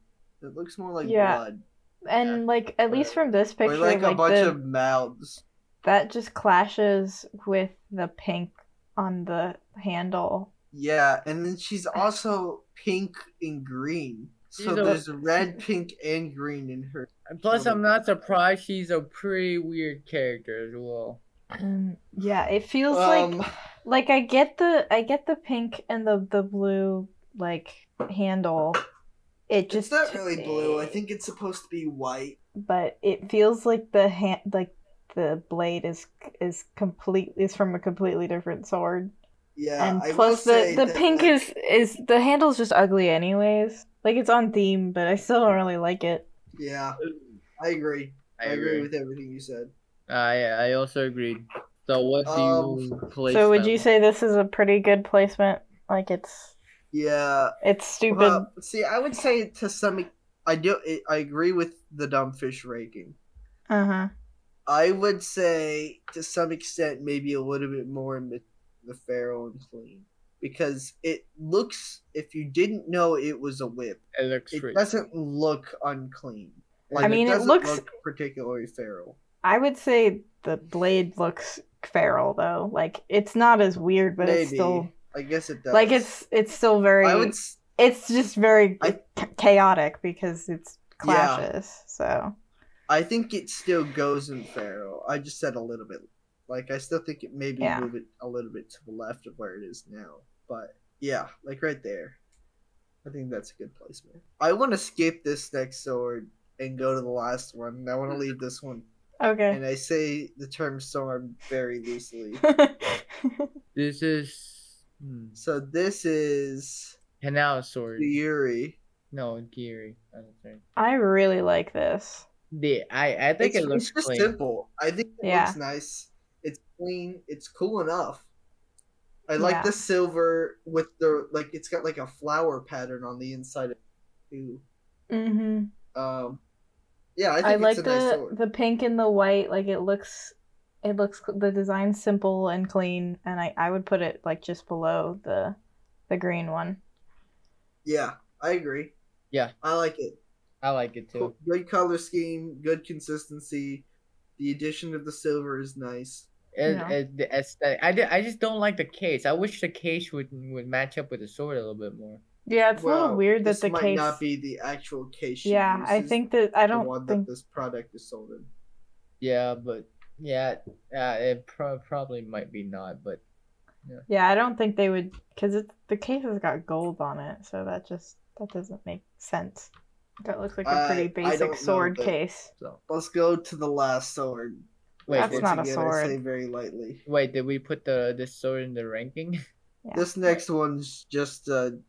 It looks more like Yeah. blood, and like at least from this or picture, like like, a bunch the, of mouths. That just clashes with the pink on the handle. Yeah, and then she's also pink and green. So a- there's <laughs> red, pink, and green in her. And plus, I'm not surprised she's a pretty weird character as well. And yeah, it feels Um, like like I get the I get the pink and the the blue like handle. It just it's not really blue. I think it's supposed to be white. but it feels like the hand like the blade is is complete is from a completely different sword. Yeah, and I will plus the say the that, pink like, is is the handle's just ugly anyways. Like it's on theme, but I still don't really like it. Yeah, I agree. I, agree. with everything you said. I I also agreed. So what do Um, you place? so would them? you say this is a pretty good placement? Like it's Yeah. it's stupid. Well, see, I would say to some, e- I do. I agree with the dumb fish ranking. uh huh. I would say to some extent, maybe a little bit more in the, the feral and clean because it looks. If you didn't know it was a whip, It looks it rich. doesn't look unclean. I mean, it doesn't looks- look particularly feral. I would say the blade looks feral though. Like it's not as weird, but Maybe it's still I guess it does. like it's it's still very. I would. It's just very I- chaotic because it's Yeah. clashes. So I think it still goes in feral. I just said a little bit. Like I still think it maybe Yeah. move it a little bit to the left of where it is now. But yeah, like right there. I think that's a good placement. I want to skip this next sword and go to the last one. I want to leave this one. okay. And I say the term sword very loosely. <laughs> This is hmm, So this is Kanao sword. the Yuri. No, Giri. I'm sorry. I really like this. The I I think it's, it looks it's just clean. simple. I think it Yeah. looks nice. It's clean. It's cool enough. I like Yeah. the silver with the like. It's got like a flower pattern on the inside of it too. Mm-hmm. Um, yeah, I think I, it's like a the nice the pink and the white. Like it looks, it looks the design's simple and clean, and I I would put it like just below the the green one. Yeah, I agree. Yeah. I like it. I like it too. Cool. Good color scheme, good consistency. The addition of the silver is nice. And, Yeah. it, the aesthetic. I, di- I just don't like the case. I wish the case would would match up with the sword a little bit more. Yeah, it's a little weird that the might case. Might not be the actual case. she yeah, I think that I don't one think. that this product is sold in. Yeah, but yeah, uh, it pro- probably might be not. But Yeah, I don't think they would because it the case has got gold on it, so that just that doesn't make sense. That looks like a pretty I- I basic don't know, sword case. so Let's go to the last sword. wait, That's did, not a sword. I say very lightly. wait, did we put the this sword in the ranking? <laughs> Yeah. This next one's just a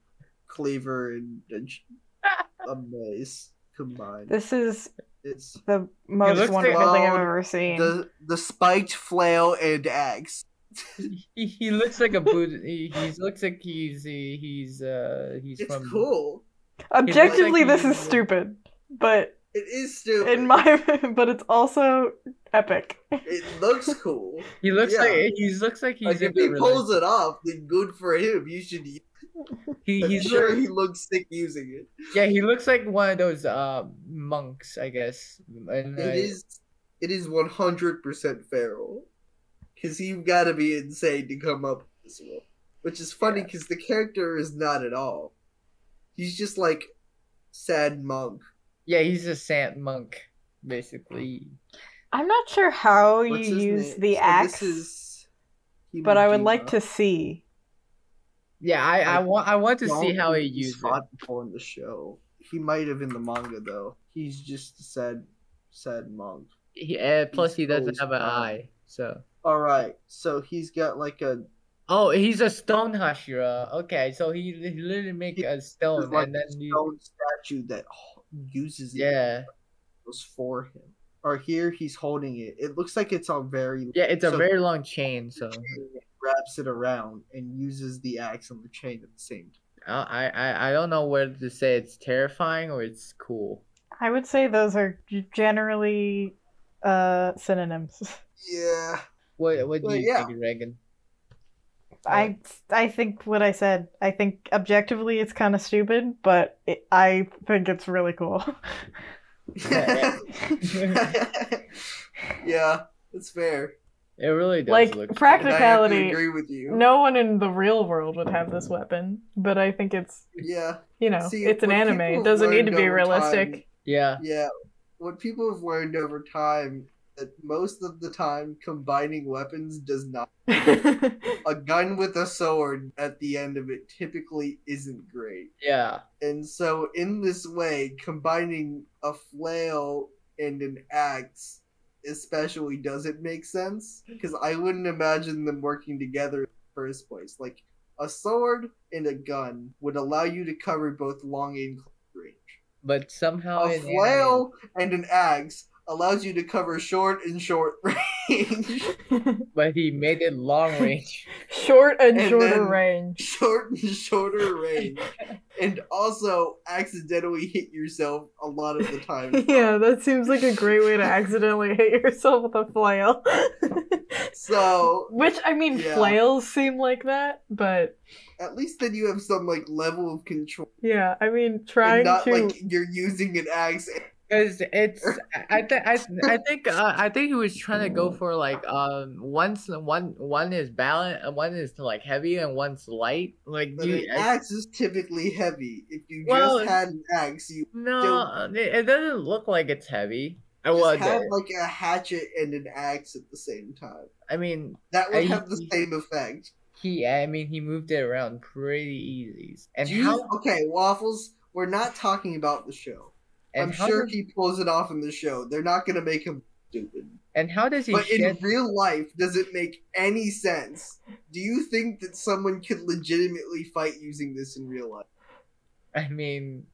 cleaver and a mace combined. This is It's the most looks like- wonderful thing I've ever seen. the the spiked flail and axe. <laughs> he, he looks like a boot. He, he looks like he's he, he's uh he's It's from. cool. Objectively, like this is stupid, but It is stupid. in my <laughs> but it's also epic. It looks cool. He looks Yeah. like he looks like he's like if he a pulls it off, then good for him. You should. <laughs> He, I'm he's sure like- he looks sick using it. yeah, he looks like one of those uh monks, I guess. And, It is. It is one hundred percent feral. Because you've got to be insane to come up with this one. Which is funny Yeah. because the character is not at all. He's just like sad monk. Yeah, he's a sad monk, basically. I'm not sure how What's you use name? the So axe, This is but I would like to see. Yeah, I, I I want I want to see how he think he's used it. fought before in the show. He might have in the manga though. He's just a sad, sad monk. He, uh, plus, He's he doesn't have an eye. So. All right, so he's got like a Oh, he's a stone Hashira. Okay, so he, he literally make He- a stone like and then a he, stone statue that uses it yeah, was for him. Or here he's holding it. It looks like it's on very yeah, it's a very long chain. So he wraps it around and uses the axe on the chain at the same time. I I I don't know whether to say it's terrifying or it's cool. I would say those are generally uh synonyms. <laughs> Yeah. What what do Well, you yeah. think, Reagan? I I think what I said. I think objectively it's kind of stupid, but it, I think it's really cool. yeah, <laughs> yeah, it's fair. It really does Like, look. prac- And I Practicality. agree with you. no one in the real world would have this weapon, but I think it's Yeah. you know See, it's an anime. It doesn't need to be realistic. time- yeah, Yeah. What people have learned over time that most of the time combining weapons does not. <laughs> A gun with a sword at the end of it typically isn't great. Yeah. And so, in this way, combining a flail and an axe especially doesn't make sense because I wouldn't imagine them working together in the first place. Like, a sword and a gun would allow you to cover both long and close range. But somehow A flail and an axe allows you to cover short and short <laughs> range. <laughs> but he made it long range. <laughs> Short and, And shorter range. short and shorter range. And also accidentally hit yourself a lot of the time. Yeah, that seems like a great way to accidentally hit yourself with a flail. So Which I mean, Yeah. flails seem like that, but at least then you have some like level of control. yeah, I mean, And trying not to. like you're using an axe. Because it's, I think, I, I <laughs> think, uh, I think he was trying to go for like, um, one's one, one is balance, one is like heavy and one's light. Like But you, an axe is typically heavy. If you Well, just had an axe, you no, it, it doesn't look like it's heavy. I would, have like a hatchet and an axe at the same time. I mean, That would I- have the same effect. he, I mean, he moved it around pretty easy. And you, how, okay, waffles. We're not talking about the show. And I'm sure does, he pulls it off in the show. They're not gonna make him stupid. and how does he But in real life, does it make any sense? Do you think that someone could legitimately fight using this in real life? I mean,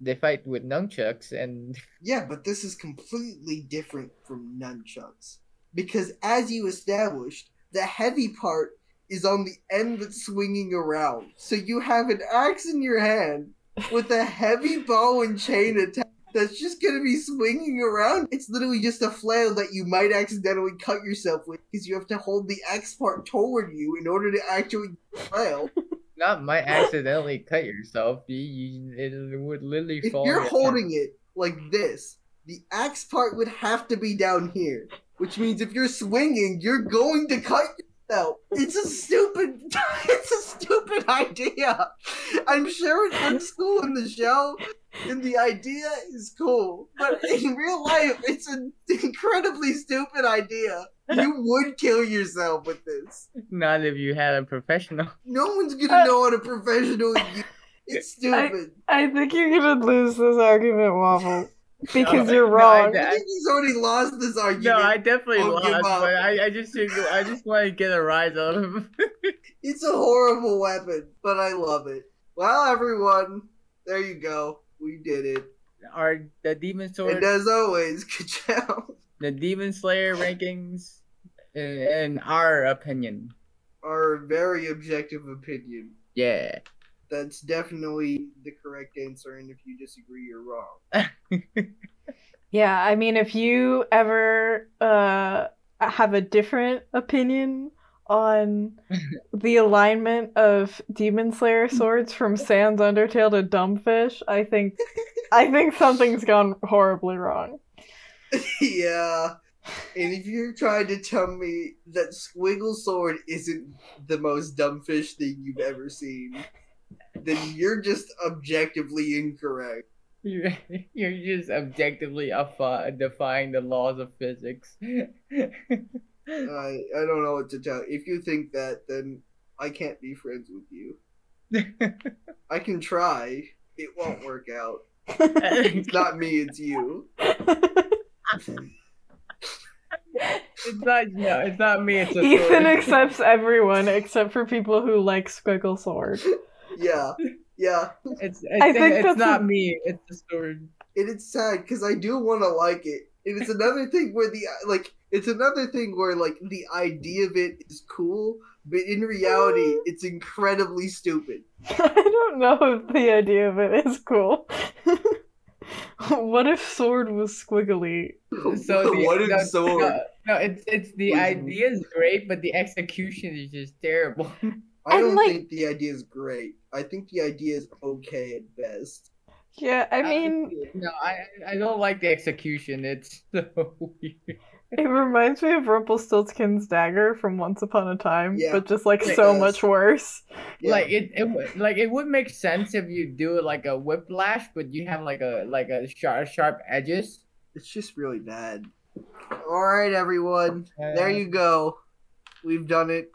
they fight with nunchucks, and <laughs> Yeah, but this is completely different from nunchucks. Because as you established, the heavy part is on the end that's swinging around. So you have an axe in your hand with a heavy bow and chain attack that's just gonna be swinging around. It's literally just a flail that you might accidentally cut yourself with because you have to hold the axe part toward you in order to actually flail. not might accidentally cut yourself. You, it would literally If fall. you're in your holding it like this, the axe part would have to be down here, which means if you're swinging, you're going to cut yourself. It's a stupid, <laughs> it's a stupid idea. I'm sure it looks cool in the show, and the idea is cool, but in real life, it's an incredibly stupid idea. You <laughs> would kill yourself with this. Not if you had a professional. No one's gonna Uh, know what a professional. use- <laughs> It's stupid. I think you're gonna lose this argument, Waffle, because No, you're no, I- wrong. I think he's already lost this argument. No, I definitely I'll lost, but I, I just I just want to get a rise out of him. <laughs> It's a horrible weapon, but I love it. Well, everyone, there you go. We did it. Are the demon sword, And as always, <laughs> good job. the demon slayer rankings, eh, in, in our opinion, Our very objective opinion. yeah. That's definitely the correct answer, and if you disagree, you're wrong. <laughs> Yeah, I mean, if you ever uh have a different opinion on <laughs> the alignment of Demon Slayer swords from <laughs> Sans Undertale to Dumbfish, I think I think something's gone horribly wrong. yeah. And if you're trying to tell me that Squiggle Sword isn't the most dumb fish thing you've ever seen, then you're just objectively incorrect. You're, <laughs> you're just objectively affi- defying the laws of physics. <laughs> I I don't know what to tell. If you think that, then I can't be friends with you. I can try. It won't work out. It's not me, it's you. It's not no, it's not me. It's a Ethan accepts everyone except for people who like Squiggle Sword. <laughs> Yeah. Yeah. It's, it's, I think it's that's not a- me. It's the sword. And it's sad because I do want to like it. And it's another thing where the, like, it's another thing where, like, the idea of it is cool, but in reality, mm. it's incredibly stupid. <laughs> I don't know if the idea of it is cool. <laughs> what if Sword was squiggly? So the, <laughs> what no, is sword? No, no, it's it's the idea is great, but the execution is just terrible. I don't like- think the idea is great. I think the idea is okay at best. Yeah, I mean, no, I I don't like the execution. It's <laughs> so weird. it reminds me of Rumpelstiltskin's dagger from Once Upon a Time, Yeah, but just like it so does. much worse. Yeah. Like it, it would- like it would make sense if you do it like a whiplash, but you have like a like a sharp sharp edges. it's just really bad. All right, everyone. There Uh, you go. We've done it.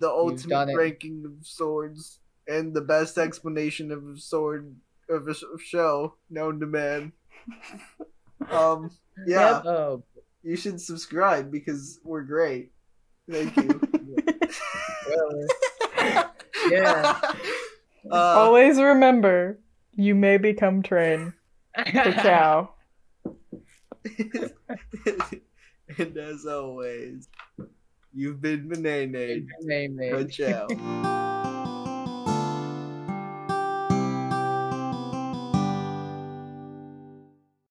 The ultimate done ranking of swords and the best explanation of a sword of a show known to man. <laughs> Um, yeah, Oh, you should subscribe because we're great. Thank you. <laughs> yeah. Uh, Always remember, you may become train. Ciao. <laughs> and as always, you've been Banane. Name name. Ciao.